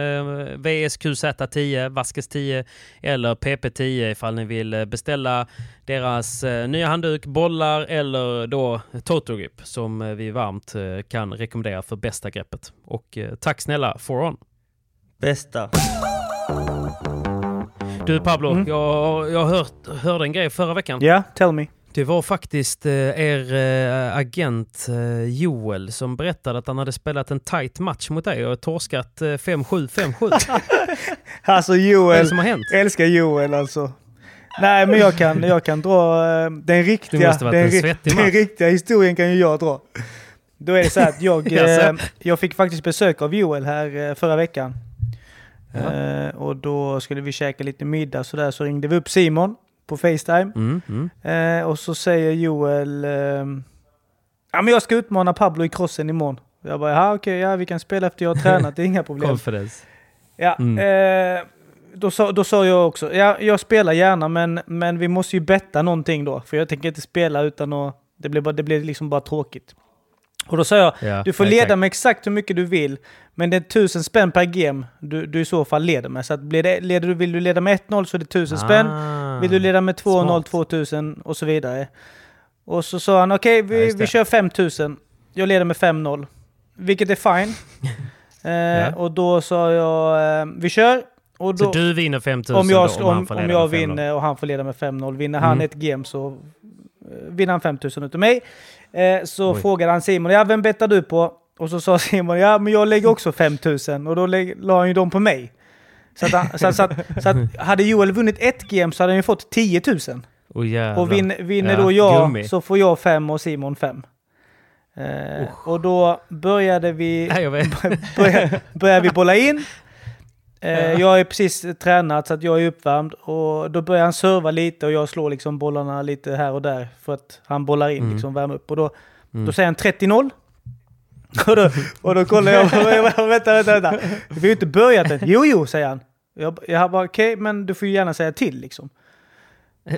VSQZ10, Vaskes 10 eller PP10 ifall ni vill beställa deras eh, nya handduk, bollar eller då Total Grip som eh, vi varmt eh, kan rekommendera för bästa greppet. Och eh, tack snälla Foron! Bästa! Du Pablo, mm. jag, jag hört, hörde en grej förra veckan. Ja, yeah, tell me. Det var faktiskt eh, er eh, agent Joel som berättade att han hade spelat en tight match mot dig och torskat 5-7, 5-7. alltså Joel, Vad är det som har hänt? älskar Joel alltså. Nej, men jag kan, jag kan dra den riktiga, den, den riktiga historien kan ju jag dra. Då är det så att jag, eh, jag fick faktiskt besök av Joel här eh, förra veckan. Eh, och då skulle vi käka lite middag så där så ringde vi upp Simon på Facetime. Mm, mm. Eh, och så säger Joel, eh, ja men jag ska utmana Pablo i crossen imorgon. Jag bara, ja okej, okay, ja vi kan spela efter jag har tränat, det är inga problem. Confidence. Ja, mm då sa, då sa jag också, ja, jag spelar gärna men, men vi måste ju betta någonting då. För jag tänker inte spela utan att, det blir, bara, det blir liksom bara tråkigt. Och då sa jag, ja, du får leda exakt. med exakt hur mycket du vill, men det är tusen spänn per game du, du i så fall leder med. Så att blir det, leder du, vill du leda med 1-0 så är det tusen ah, spänn. Vill du leda med 2-0, 2000 och så vidare. Och så sa han, okej okay, vi, ja, vi kör 5000. Jag leder med 5-0. Vilket är fine. eh, ja. Och då sa jag, eh, vi kör. Då, så du vinner 5000 om jag, då, om, om, om jag vinner och han får leda med 5-0. Vinner mm. han ett game så uh, vinner han 5000 utav mig. Eh, så Oj. frågade han Simon, ja vem bettar du på? Och så sa Simon, ja men jag lägger också 5000 och då la han ju dem på mig. Så att, så, så, att, så att hade Joel vunnit ett game så hade han ju fått 10 000. Oh. Och vin, vinner Ja, då jag gummi. så får jag fem och Simon fem. Eh, och då började vi, Nej, började, började vi bolla in. Eh, jag är precis tränad så att jag är uppvärmd och då börjar han serva lite och jag slår liksom bollarna lite här och där för att han bollar in, Mm. liksom värmer upp. Och då, då säger han 30-0. Och då, och då kollar jag, vänta, vänta, vänta. Vi har ju inte börjat än. Jo, jo, säger han. Jag, jag bara, okej, men du får ju gärna säga till liksom.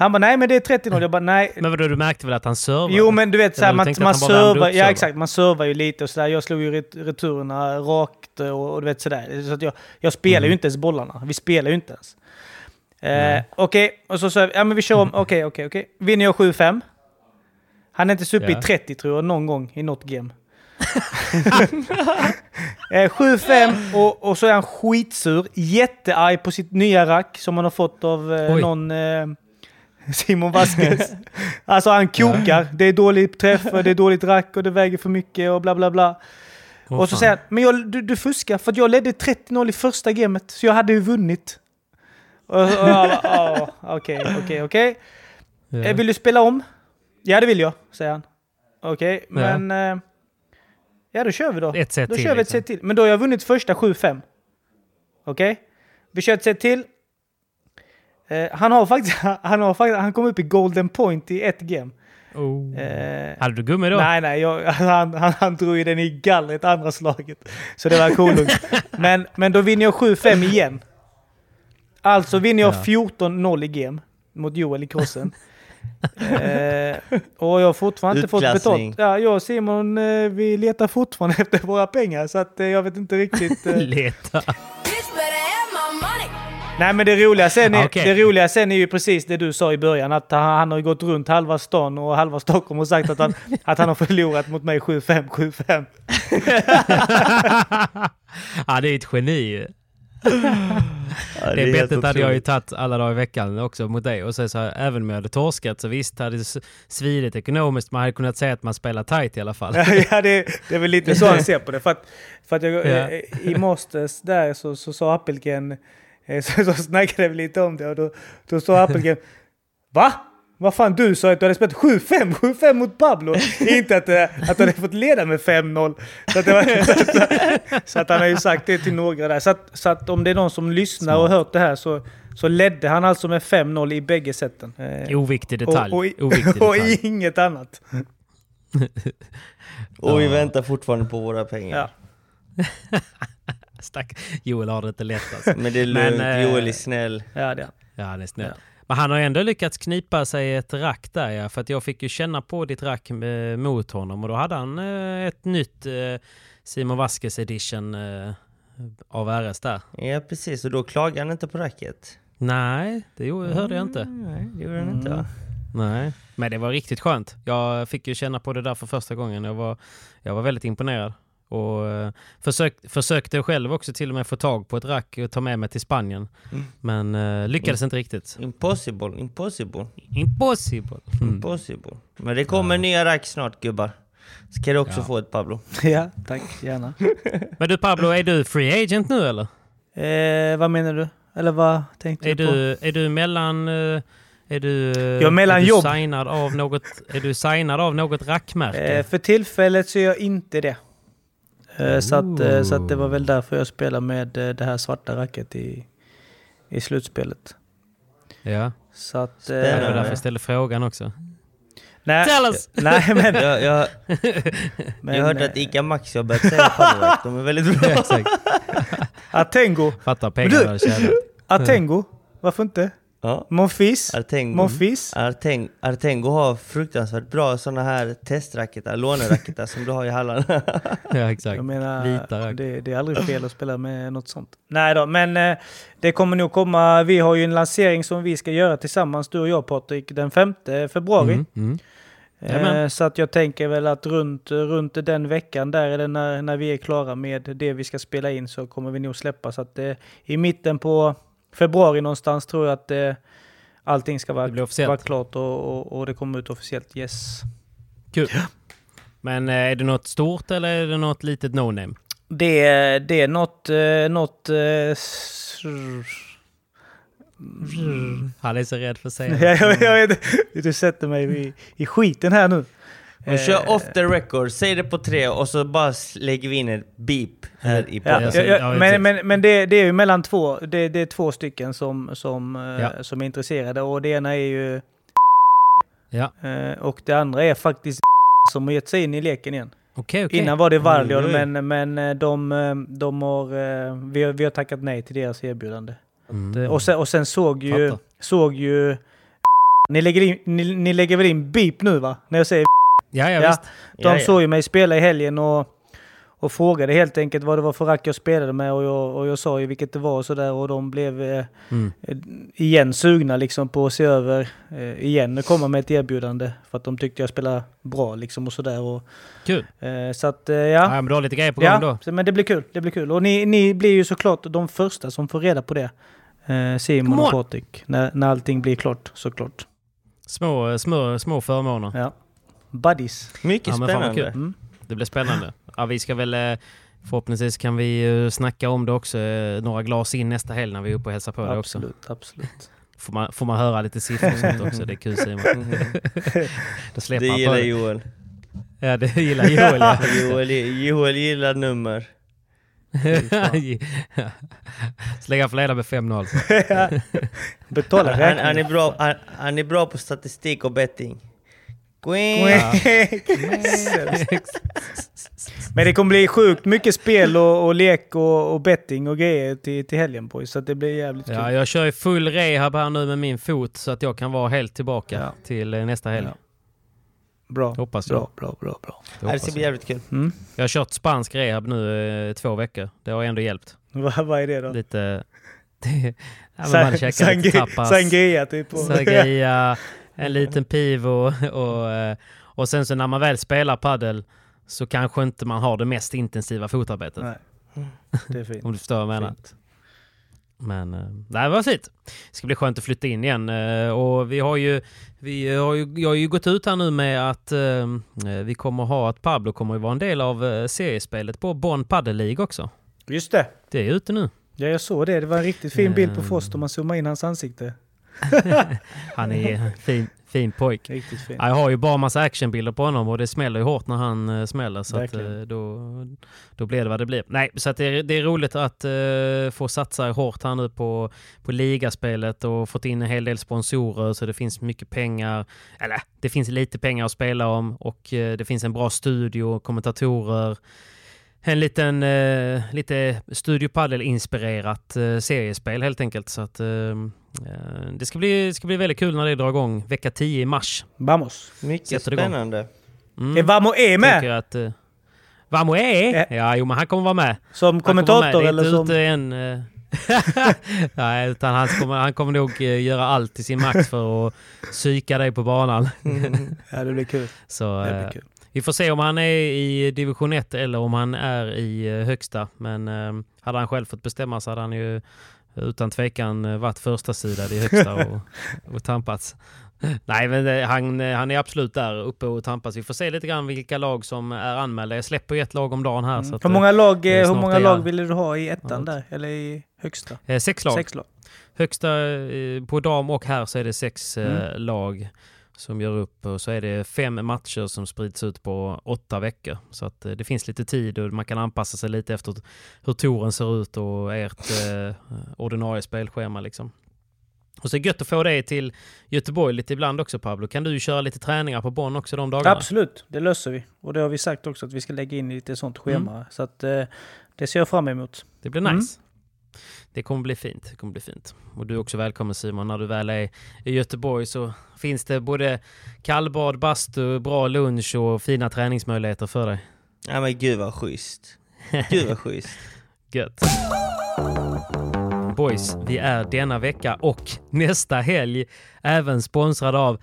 Han bara, nej men det är 30-0. Jag bara, nej. Men vadå, du märkte väl att han servade? Jo men du vet såhär, man, man servar, ja exakt, man servar ju lite och sådär. Jag slog ju ret returerna rakt och, och du vet sådär. Så att jag, jag spelar Mm. ju inte ens bollarna. Vi spelar ju inte ens. Eh, okej, och så sa ja men vi kör om, okej, okej, okej. Vinner jag 7-5. Han är inte ens uppe Ja. i 30 tror jag, någon gång i något game. eh, 7-5 och, och så är han skitsur, jättearg på sitt nya rack som han har fått av eh, någon eh, Simon Vasquez. alltså han kokar, det är dålig träff, och det är dåligt rack och det väger för mycket och bla bla bla. Åh, och så fan. säger han, men jag, du, du fuskar för jag ledde 30-0 i första gamet, så jag hade ju vunnit. Och, och jag bara, "Ja, okej, okej, okej. Eh, Vill du spela om? Ja, det vill jag, säger han. Okej, men... eh, Ja, då kör vi då. Ett set då till, kör vi ett liksom. set till. Men då har jag vunnit första 7-5. Okej? Vi kör ett set till. Eh, han har faktiskt... Han, har faktiskt, han kom upp i golden point i ett game. Oh. Eh, Hade du gummi då? Nej, nej, jag, han, han, han drog ju den i gallret andra slaget. Så det var coolt. men, men då vinner jag 7-5 igen. Alltså vinner jag Ja. 14-0 i game mot Joel i crossen. eh, och jag har fortfarande inte fått betalt. Ja, jag och Simon, eh, vi letar fortfarande efter våra pengar. Så att eh, jag vet inte riktigt. Eh. Leta. Nej men det roliga, sen är, Okej. det roliga sen är ju precis det du sa i början. Att han, han har ju gått runt halva stan och halva Stockholm och sagt att han, att han har förlorat mot mig 7-5, 7-5. ja, det är ett geni. Ja, det är helt bettet hade jag ju tagit alla dagar i veckan också mot dig. Och så, så här, även om jag hade torskat så visst hade det svidit ekonomiskt. Man hade kunnat säga att man spelar tight i alla fall. ja, det, det är väl lite så han ser på det. För att, för att jag, Ja. eh, I Masters där så, så sa Appelgren, så, så snackade vi lite om det och då, då sa Appelgren Va? Vad fan du sa att du hade spelat 7-5, 7-5 mot Pablo. Inte att, eh, att du hade fått leda med 5-0. Så, att det var, så, att, så att han har ju sagt det till några där. Så att, så att om det är någon som lyssnar och hört det här så, så ledde han alltså med 5-0 i bägge sätten. Eh, Oviktig detalj. Och, och, Oviktig och detalj. inget annat. Och vi väntar fortfarande på våra pengar. Ja. Stack. Joel har det inte lätt alltså. Men det är Men, lugnt, eh, Joel är snäll. Ja, det är han. Ja, han är snäll. Ja. Men han har ändå lyckats knipa sig ett rack där ja. För att jag fick ju känna på ditt rack eh, mot honom och då hade han eh, ett nytt eh, Simon Vasquez edition eh, av RS där. Ja, precis. Och då klagar han inte på racket. Nej, det gjorde, hörde jag inte. Nej, det gjorde han inte Mm. va? Nej, men det var riktigt skönt. Jag fick ju känna på det där för första gången. Jag var, jag var väldigt imponerad. Och eh, försök, försökte själv också till och med få tag på ett rack och ta med mig till Spanien. Mm. Men eh, lyckades inte riktigt. Impossible, impossible, Impossible! Mm. impossible. Men det kommer nya rack snart gubbar. Ska du också Ja. få ett Pablo? Ja, tack. Gärna. Men du Pablo, är du free agent nu eller? Eh, vad menar du? Eller vad tänkte Är du på? du, är du mellan... eh, Är du, Jag är mellan är du jobb. Signad av något, är du signad av något rackmärke? Eh, för tillfället så är jag inte det. Eh, så, att, eh, så att det var väl därför jag spelade med eh, det här svarta racket i, i slutspelet. ja, Så att... det var därför jag ställde frågan också. nej, Tell us! nej, men... Jag, jag, men jag hörde att Ica Maxi har börjat säga Pablo rack. De är väldigt bra. Exakt. Atengo. Fattar Men pengarna du-. Atengo. Varför inte? Ja. Monfils. Artengo. Monfils. Arteng, Artengo har fruktansvärt bra sådana här testracketar, låneracketar som du har i hallen. Ja, exakt. Jag menar, Vita det, det är aldrig fel att spela med något sånt. Nej då, men eh, det kommer nog komma. Vi har ju en lansering som vi ska göra tillsammans, du och jag Patrik, den 5 februari. Mm, mm. Eh, så att jag tänker väl att runt, runt den veckan där, eller när, när vi är klara med det vi ska spela in, så kommer vi nog släppa. Så att eh, i mitten på februari någonstans tror jag att eh, allting ska vara, Det vara klart och, och, och det kommer ut officiellt. Yes. Kul. Men eh, är det något stort eller är det något litet no-name? Det, det är något, eh, något s- Han är så rädd för att säga det. Du sätter mig i, i skiten här nu. Och kör Eh, off the record, säg det på tre och så bara lägger vi in ett beep här i podden. Ja, ja, ja, men men, men det, det är ju mellan två, det, det är två stycken som, som, eh, Ja. som är intresserade och det ena är ju Ja, eh, och det andra är faktiskt som har gett sig in i leken igen. okej, okej. Innan var det Varlion men, men de, de har, vi, har, vi har tackat nej till deras erbjudande. Mm. Och, sen, och sen såg ju, Fattar. såg ju ni lägger, in, ni, ni lägger väl in beep nu va? När jag säger Ja, ja, Ja. visst. De Ja, ja. såg ju mig spela i helgen och, och frågade helt enkelt vad det var för rack jag spelade med och jag, och jag sa ju vilket det var och sådär och de blev eh, Mm. eh, igen sugna liksom på att se över eh, igen och komma med ett erbjudande för att de tyckte jag spelade bra liksom och sådär. Kul. eh, så att eh, Ja, ja. men du har lite grejer på gång då. Ja, så- men det blir kul. Det blir kul. Och ni, ni blir ju såklart de första som får reda på det. Eh, Simon och. Patrik. När, när allting blir klart såklart. Små, små, små förmåner. Ja. Buddies. Mycket Ja, spännande. kul. Mm. Det blir spännande. Ja, vi ska väl... eh, Förhoppningsvis kan vi snacka om det också. eh, Några glas in nästa helg när vi är uppe och hälsar på dig också. Absolut, absolut. Får man, får man höra lite siffror och sånt också. Det är kul Simon. Då släpper Det gillar det. Joel. Ja, det gillar Joel ja. Joel, Joel gillar nummer. Slänga för leda med 5-0 alltså. Betala Han, han, är bra, han, han är bra på statistik och betting. Men det kommer bli sjukt mycket spel och, och lek och, och betting och grejer till, till helgen boys. Så att det blir jävligt kul. Ja, jag kör ju full rehab här nu med min fot så att jag kan vara helt tillbaka Ja. till eh, nästa helg. Ja. Bra, Hoppas jag. bra, bra, bra, bra. Det det ska bli jävligt kul. Mm. jag har kört spansk rehab nu eh, två veckor. Det har ändå hjälpt. Vad, är det då? Lite... det, ja, man käkar lite tapas. sangria typ. Sangria, en liten pivo och, eh, och sen så när man väl spelar paddel så kanske inte man har det mest intensiva fotarbetet. Nej, det är fint. Om du förstår vad jag menar. Fint. Men eh, nej, det var fint. Det ska bli skönt att flytta in igen. eh, Och vi har ju, vi har ju, jag har ju gått ut här nu med att vi kommer ha att Pablo kommer att vara en del av seriespelet på Bonn Padel League också. Just det. Det är ute nu. Ja, jag såg det. Det var en riktigt fin bild på. Frost om man zoomar in hans ansikte. Han är fin, fin pojk. Riktigt fin. Ja, Jag har ju bara massa actionbilder på honom och det smäller ju hårt när han uh, smäller. Så att, eh, då, då blir det vad det blir. Nej, så att det, är, det är roligt att eh, få satsa hårt här nu på, på ligaspelet och fått in en hel del sponsorer så det finns mycket pengar. Eller det finns lite pengar att spela om och det finns en bra studio, kommentatorer. En liten, eh, lite Studio Padel-inspirerat eh, seriespel helt enkelt. Så att, eh, det, ska bli, det ska bli väldigt kul när det drar igång vecka 10 i mars. Vamos. Mycket spännande. Mm. Är Vamo är Tänker med? att, eh, Vamo är? Ja. Ja, jo men han kommer vara med. Som Han med. kommentator eller som... eh. Nej, utan han kommer, han kommer nog eh, göra allt i sin makt för att psyka dig på banan. Ja, det blir kul. Så Det eh, blir kul. vi får se om han är i division 1 eller om han är i eh, högsta. Men eh, hade han själv fått bestämma så hade han ju utan tvekan eh, varit första sida i högsta och, och tampats. Nej, men eh, han, eh, han är absolut där uppe och tampas. Vi får se lite grann vilka lag som är anmälda. Jag släpper ett lag om dagen här. Att, Hur många lag, det eh, hur många det lag är. ville du ha i ettan Ja. där? Eller i högsta? eh, sex lag. Sex lag. Högsta eh, på dam och här så är det sex eh, Mm. lag som gör upp och så är det fem matcher som sprids ut på åtta veckor. Så att eh, det finns lite tid och man kan anpassa sig lite efter hur touren ser ut och ert eh, ordinarie spelschema liksom. Och så är det gött att få det till Göteborg lite ibland också Pablo. Kan du köra lite träningar på Bonn också de dagarna? Absolut, det löser vi. Och det har vi sagt också att vi ska lägga in lite sånt Mm. schema. Så att eh, det ser jag fram emot. Det blir Mm. Det kommer bli fint. Det kommer bli fint. Och du är också välkommen Simon. När du väl är i Göteborg så finns det både kallbad, bastu, bra lunch och fina träningsmöjligheter för dig. Ja men gud vad schysst. Gud vad schysst. Gött. Boys, vi är denna vecka och nästa helg även sponsrad av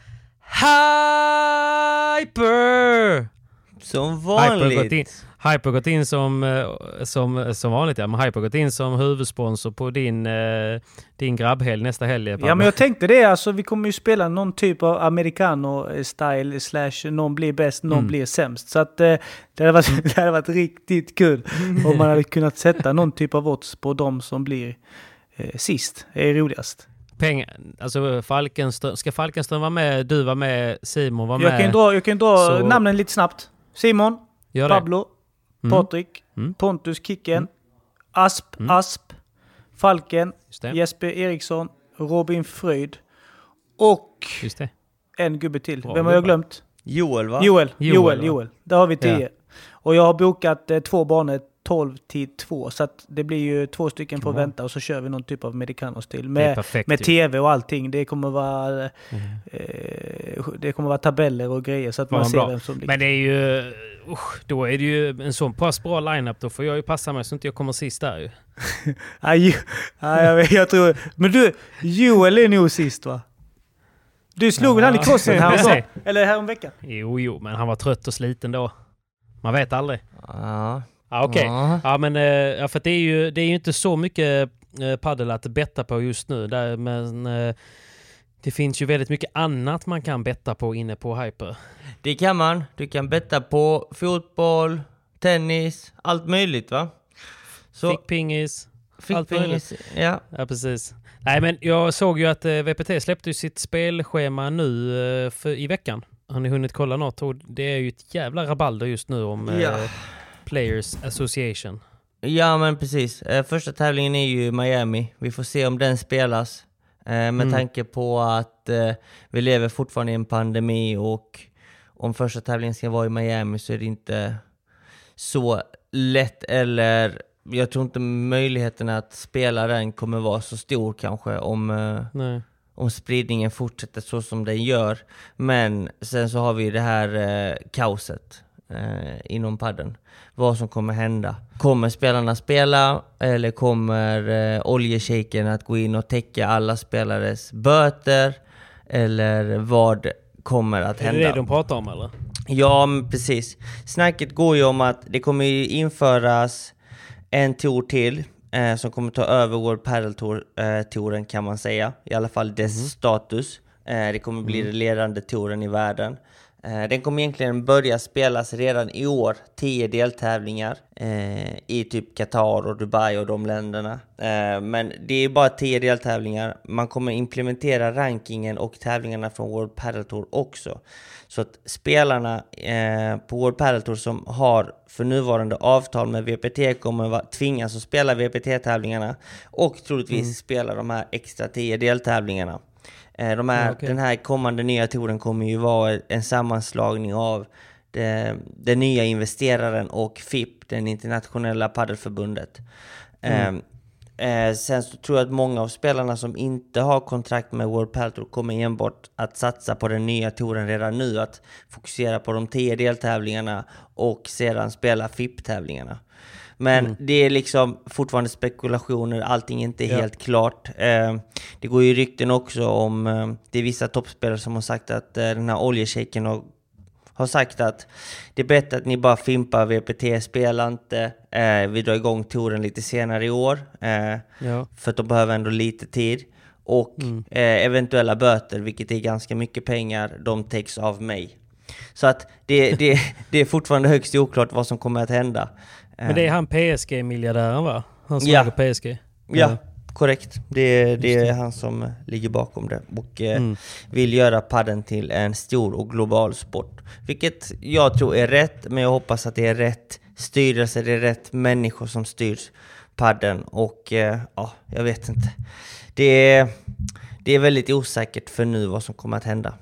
Hyper! Som Hyper har gått in, vanligt. Hyper har gått in som, eh, som, som vanligt, ja. Men Hyper har gått in som huvudsponsor på din, eh, din grabbhelg nästa helg. Pablo. Ja men jag tänkte det, alltså vi kommer ju spela någon typ av americano-style slash någon blir bäst, någon Mm. blir sämst. Så att eh, det, hade varit, det hade varit riktigt kul om man hade kunnat sätta någon typ av odds på de som blir eh, sist. Det är roligast. pengar. Alltså Falkenström, ska Falkenström vara med, du var med, Simon var Jag med. kan dra, jag kan dra Så- namnen lite snabbt. Simon, Gör det. Pablo, Mm. Patrik, Mm. Pontus Kicken, Asp, Asp, Falken, Just det. Jesper Eriksson, Robin Fröjd och Just det. en gubbe till. Bra Vem har jag gubbar. glömt? Joel va? Joel. Joel, Joel, va? Joel. Där har vi tio. Ja. Och jag har bokat eh, två banor 12 till 2. Så att det blir ju två stycken får Ja. vänta och så kör vi någon typ av Medicanos till. Det är Med, perfekt med tv och allting. Det kommer vara Mm. eh, det kommer vara tabeller och grejer så att man ser bra. vem som ligger. Men det är ju... Usch, då är det ju en sån pass bra lineup. Då får jag ju passa mig så inte jag kommer sist där ju. Ja, jag, vet- jag tror... Men du, Joel är nog sist va? Du slog väl han i Ja. krossen Vi får häromdagen? Eller häromveckan? Jo, jo, men han var trött och sliten då. Man vet aldrig. Ja. Ja, Okej. Ja. Ja, men eh, ja, för det är ju det är ju inte så mycket eh, paddel att betta på just nu. Där, men eh, det finns ju väldigt mycket annat man kan betta på inne på Hyper. Det kan man. Du kan betta på fotboll, tennis, allt möjligt va? Så, Fickpingis. fickpingis, ja. Ja, precis. Nej, men jag såg ju att VPT släppte sitt spelschema nu för, i veckan. Har ni hunnit kolla något? Och det är ju ett jävla rabalder just nu om eh, Ja. Players Association. Ja men precis. Eh, första tävlingen är ju Miami. Vi får se om den spelas. Eh, med Mm. tanke på att eh, vi lever fortfarande i en pandemi och om första tävlingen ska vara i Miami så är det inte så lätt eller jag tror inte möjligheten att spela den kommer vara så stor kanske om, Nej. om spridningen fortsätter så som den gör. Men sen så har vi det här eh, kaoset eh, inom padden. Vad som kommer hända. Kommer spelarna spela eller kommer eh, oljeshejken att gå in och täcka alla spelares böter? Eller vad kommer att Är hända? det det de pratar om eller? Ja, men precis. Snacket går ju om att det kommer införas en tour till eh, som kommer ta över World Padel Tour, eh, kan man säga. I alla fall dess status. Eh, det kommer bli den ledande touren i världen. Eh, den kommer egentligen börja spelas redan i år, 10 deltävlingar eh, i typ Qatar och Dubai och de länderna. Eh, men det är bara 10 deltävlingar. Man kommer implementera rankingen och tävlingarna från World Padel Tour också. Så att spelarna eh, på World Padel Tour som har för nuvarande avtal med VPT kommer tvingas att spela VPT-tävlingarna och troligtvis spela de här extra 10 deltävlingarna. Eh, de här, Ja, okej. Den här kommande nya touren kommer ju vara en sammanslagning av den nya investeraren och FIP, den internationella paddelförbundet. Mm. Eh, eh, sen så tror jag att många av spelarna som inte har kontrakt med World Padel Tour kommer enbart att satsa på den nya touren redan nu. Att fokusera på de 10 deltävlingarna och sedan spela FIP-tävlingarna. Men det är liksom fortfarande spekulationer, allting är inte Ja. helt klart. Eh, det går ju rykten också om, eh, det är vissa toppspelare som har sagt att eh, den här oljeshejken har, har sagt att det är bättre att ni bara fimpar VPT, spela inte, eh, vi drar igång touren lite senare i år. Eh, Ja. för att de behöver ändå lite tid. Och eh, eventuella böter, vilket är ganska mycket pengar, de täcks av mig. Så att det, det, det är fortfarande högst oklart vad som kommer att hända. Men det är han PSG-miljardären va? Han som Ja. äger PSG? Ja, korrekt. Det, det är han som ligger bakom det och eh, Mm. vill göra padden till en stor och global sport. Vilket jag tror är rätt, men jag hoppas att det är rätt styrelse, det är rätt människor som styr padden och eh, ja, jag vet inte. Det är, det är väldigt osäkert för nu vad som kommer att hända.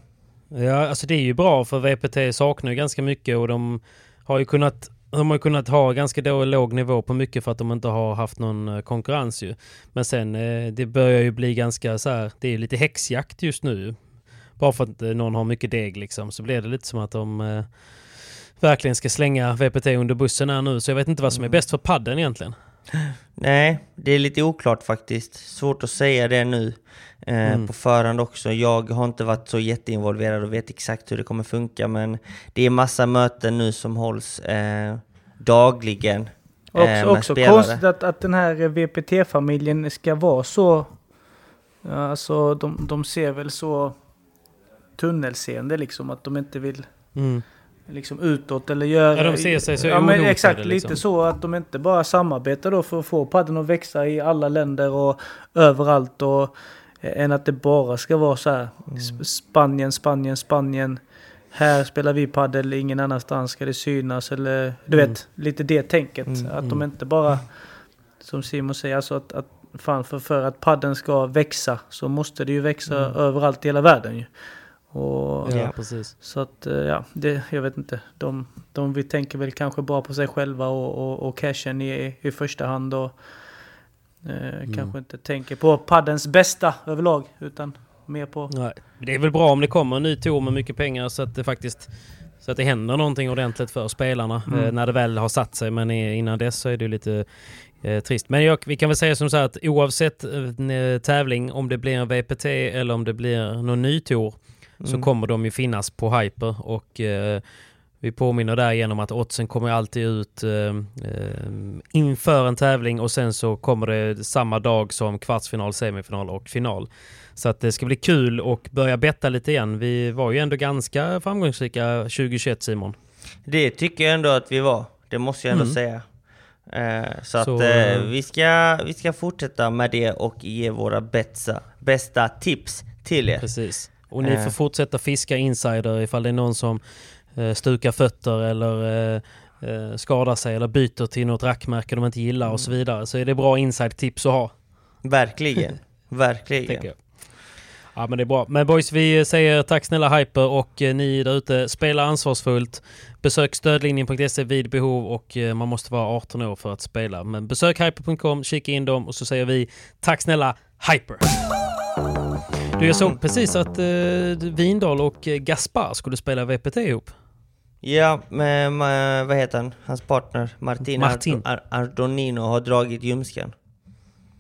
Ja, alltså det är ju bra för VPT saknar ju ganska mycket och de har ju kunnat de har kunnat ha ganska då låg nivå på mycket för att de inte har haft någon eh, konkurrens ju. Men sen eh, det börjar ju bli ganska så här, det är lite häxjakt just nu. Bara för att eh, någon har mycket deg liksom så blir det lite som att de verkligen ska slänga VPT under bussen här nu. Så jag vet inte vad som är bäst för padden egentligen. Nej, det är lite oklart faktiskt. Svårt att säga det nu eh, Mm. på förhand också. Jag har inte varit så jätteinvolverad och vet exakt hur det kommer funka, men det är massa möten nu som hålls eh, dagligen. eh, Också, med också spelare. konstigt att, att den här VPT-familjen ska vara så... Alltså de, de ser väl så tunnelseende liksom att de inte vill Mm. liksom utåt eller göra... Ja, de ser sig så Ja men exakt, liksom. lite så att de inte bara samarbetar då för att få padden att växa i alla länder och överallt och Än att det bara ska vara så här Sp- Spanien, Spanien, Spanien. Här spelar vi paddel, ingen annanstans ska det synas. Eller du vet, lite det tänket. att de inte bara, som Simon säger, alltså att, att fan för, för att padden ska växa så måste det ju växa överallt i hela världen ju. Och, Ja, precis. så att eh, ja, det, jag vet inte. De, de vi tänker väl kanske bara på sig själva och, och, och cashen i, i första hand. Och eh, kanske inte tänker på paddens bästa överlag. Utan mer på... Nej. Det är väl bra om det kommer en ny tour med mycket pengar så att det faktiskt så att det händer någonting ordentligt för spelarna eh, när det väl har satt sig. Men innan dess så är det lite eh, trist. Men jag, vi kan väl säga som så här att oavsett eh, tävling, om det blir en VPT eller om det blir någon ny tour, så kommer de ju finnas på Hyper. Och eh, vi påminner där genom att oddsen kommer alltid ut eh, eh, inför en tävling och sen så kommer det samma dag som kvartsfinal, semifinal och final. Så att det ska bli kul och börja betta lite igen. Vi var ju ändå ganska framgångsrika 2021 Simon. Det tycker jag ändå att vi var. Det måste jag ändå Mm. säga. Eh, så, Så, att eh, eh, vi, ska, vi ska fortsätta med det och ge våra bästa, bästa tips till er. Precis. Och ni Eh. får fortsätta fiska insider ifall det är någon som eh, stukar fötter eller eh, eh, skadar sig eller byter till något rackmärke de inte gillar och så vidare. Så är det bra inside-tips att ha. Verkligen. Verkligen. Ja men det är bra. Men boys vi säger tack snälla Hyper och eh, ni där ute spela ansvarsfullt. Besök stödlinjen.se vid behov och eh, man måste vara 18 år för att spela. Men besök hyper.com, kika in dem och så säger vi tack snälla Hyper. Du jag såg precis att eh, Vindal och eh, Gaspar skulle spela VPT ihop. Ja, men med, vad heter han? Hans partner Martin, Martin. Ar- Ar- Ardonino har dragit ljumsken.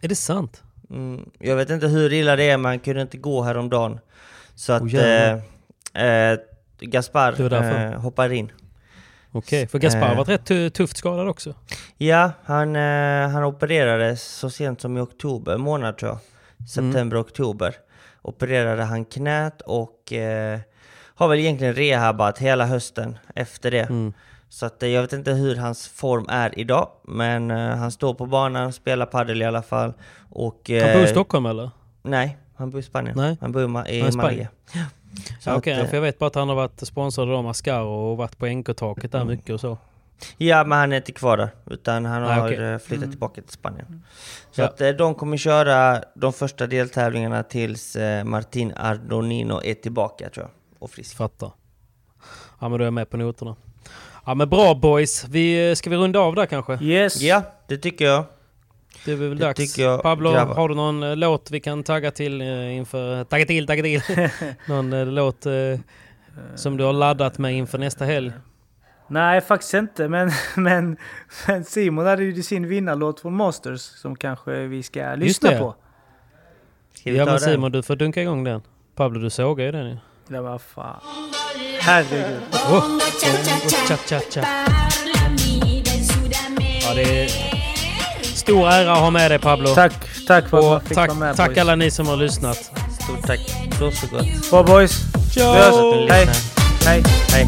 Är det sant? Mm, jag vet inte hur illa det är, men han kunde inte gå häromdagen. Så att Åh, eh, eh, Gaspar var eh, hoppar in. Okej, för Gaspar Eh. varit rätt tu- tufft skadad också. Ja, han, eh, han opererades så sent som i oktober månad tror jag. September, oktober. Opererade han knät och eh, har väl egentligen rehabat hela hösten efter det. Mm. Så att, eh, jag vet inte hur hans form är idag, men eh, han står på banan, spelar padel i alla fall. Och, Han bor i eh, Stockholm eller? Nej, han bor i Spanien. Nej. Han bor i, i Malaga. Så Ja, att, Okej, eh, för jag vet bara att han har varit sponsrad av Mascaro och varit på NK-taket där mycket och så. Ja, men han är inte kvar där, utan han har eh, flyttat tillbaka till Spanien. Så Ja. att de kommer köra de första deltävlingarna tills Martin Ardonino är tillbaka tror jag, och frisk. Fattar. Ja men då är jag med på noterna. Ja men bra boys. Vi, ska vi runda av där kanske? Yes! Ja, det tycker jag. Det är väl Det dags. tycker jag, Pablo, grabbar. har du någon eh, låt vi kan tagga till eh, inför... Tagga till, tagga till! någon eh, låt som du har laddat med inför nästa helg? Nej, faktiskt inte. Men, men, men Simon hade ju sin vinnarlåt från Masters som kanske vi ska lyssna på. Ska Ja men den? Simon, du får dunka igång den. Pablo, du sågar ju den ju. Det var fan. Herregud. Oh, oh, cha, cha, cha. Ja, det är stor ära att ha med dig Pablo. Tack, tack för att Och fick tack, vara med tack boys. alla ni som har lyssnat. Stort tack. Så så gott. Bra boys. Ciao! Hej. Hej. Hej.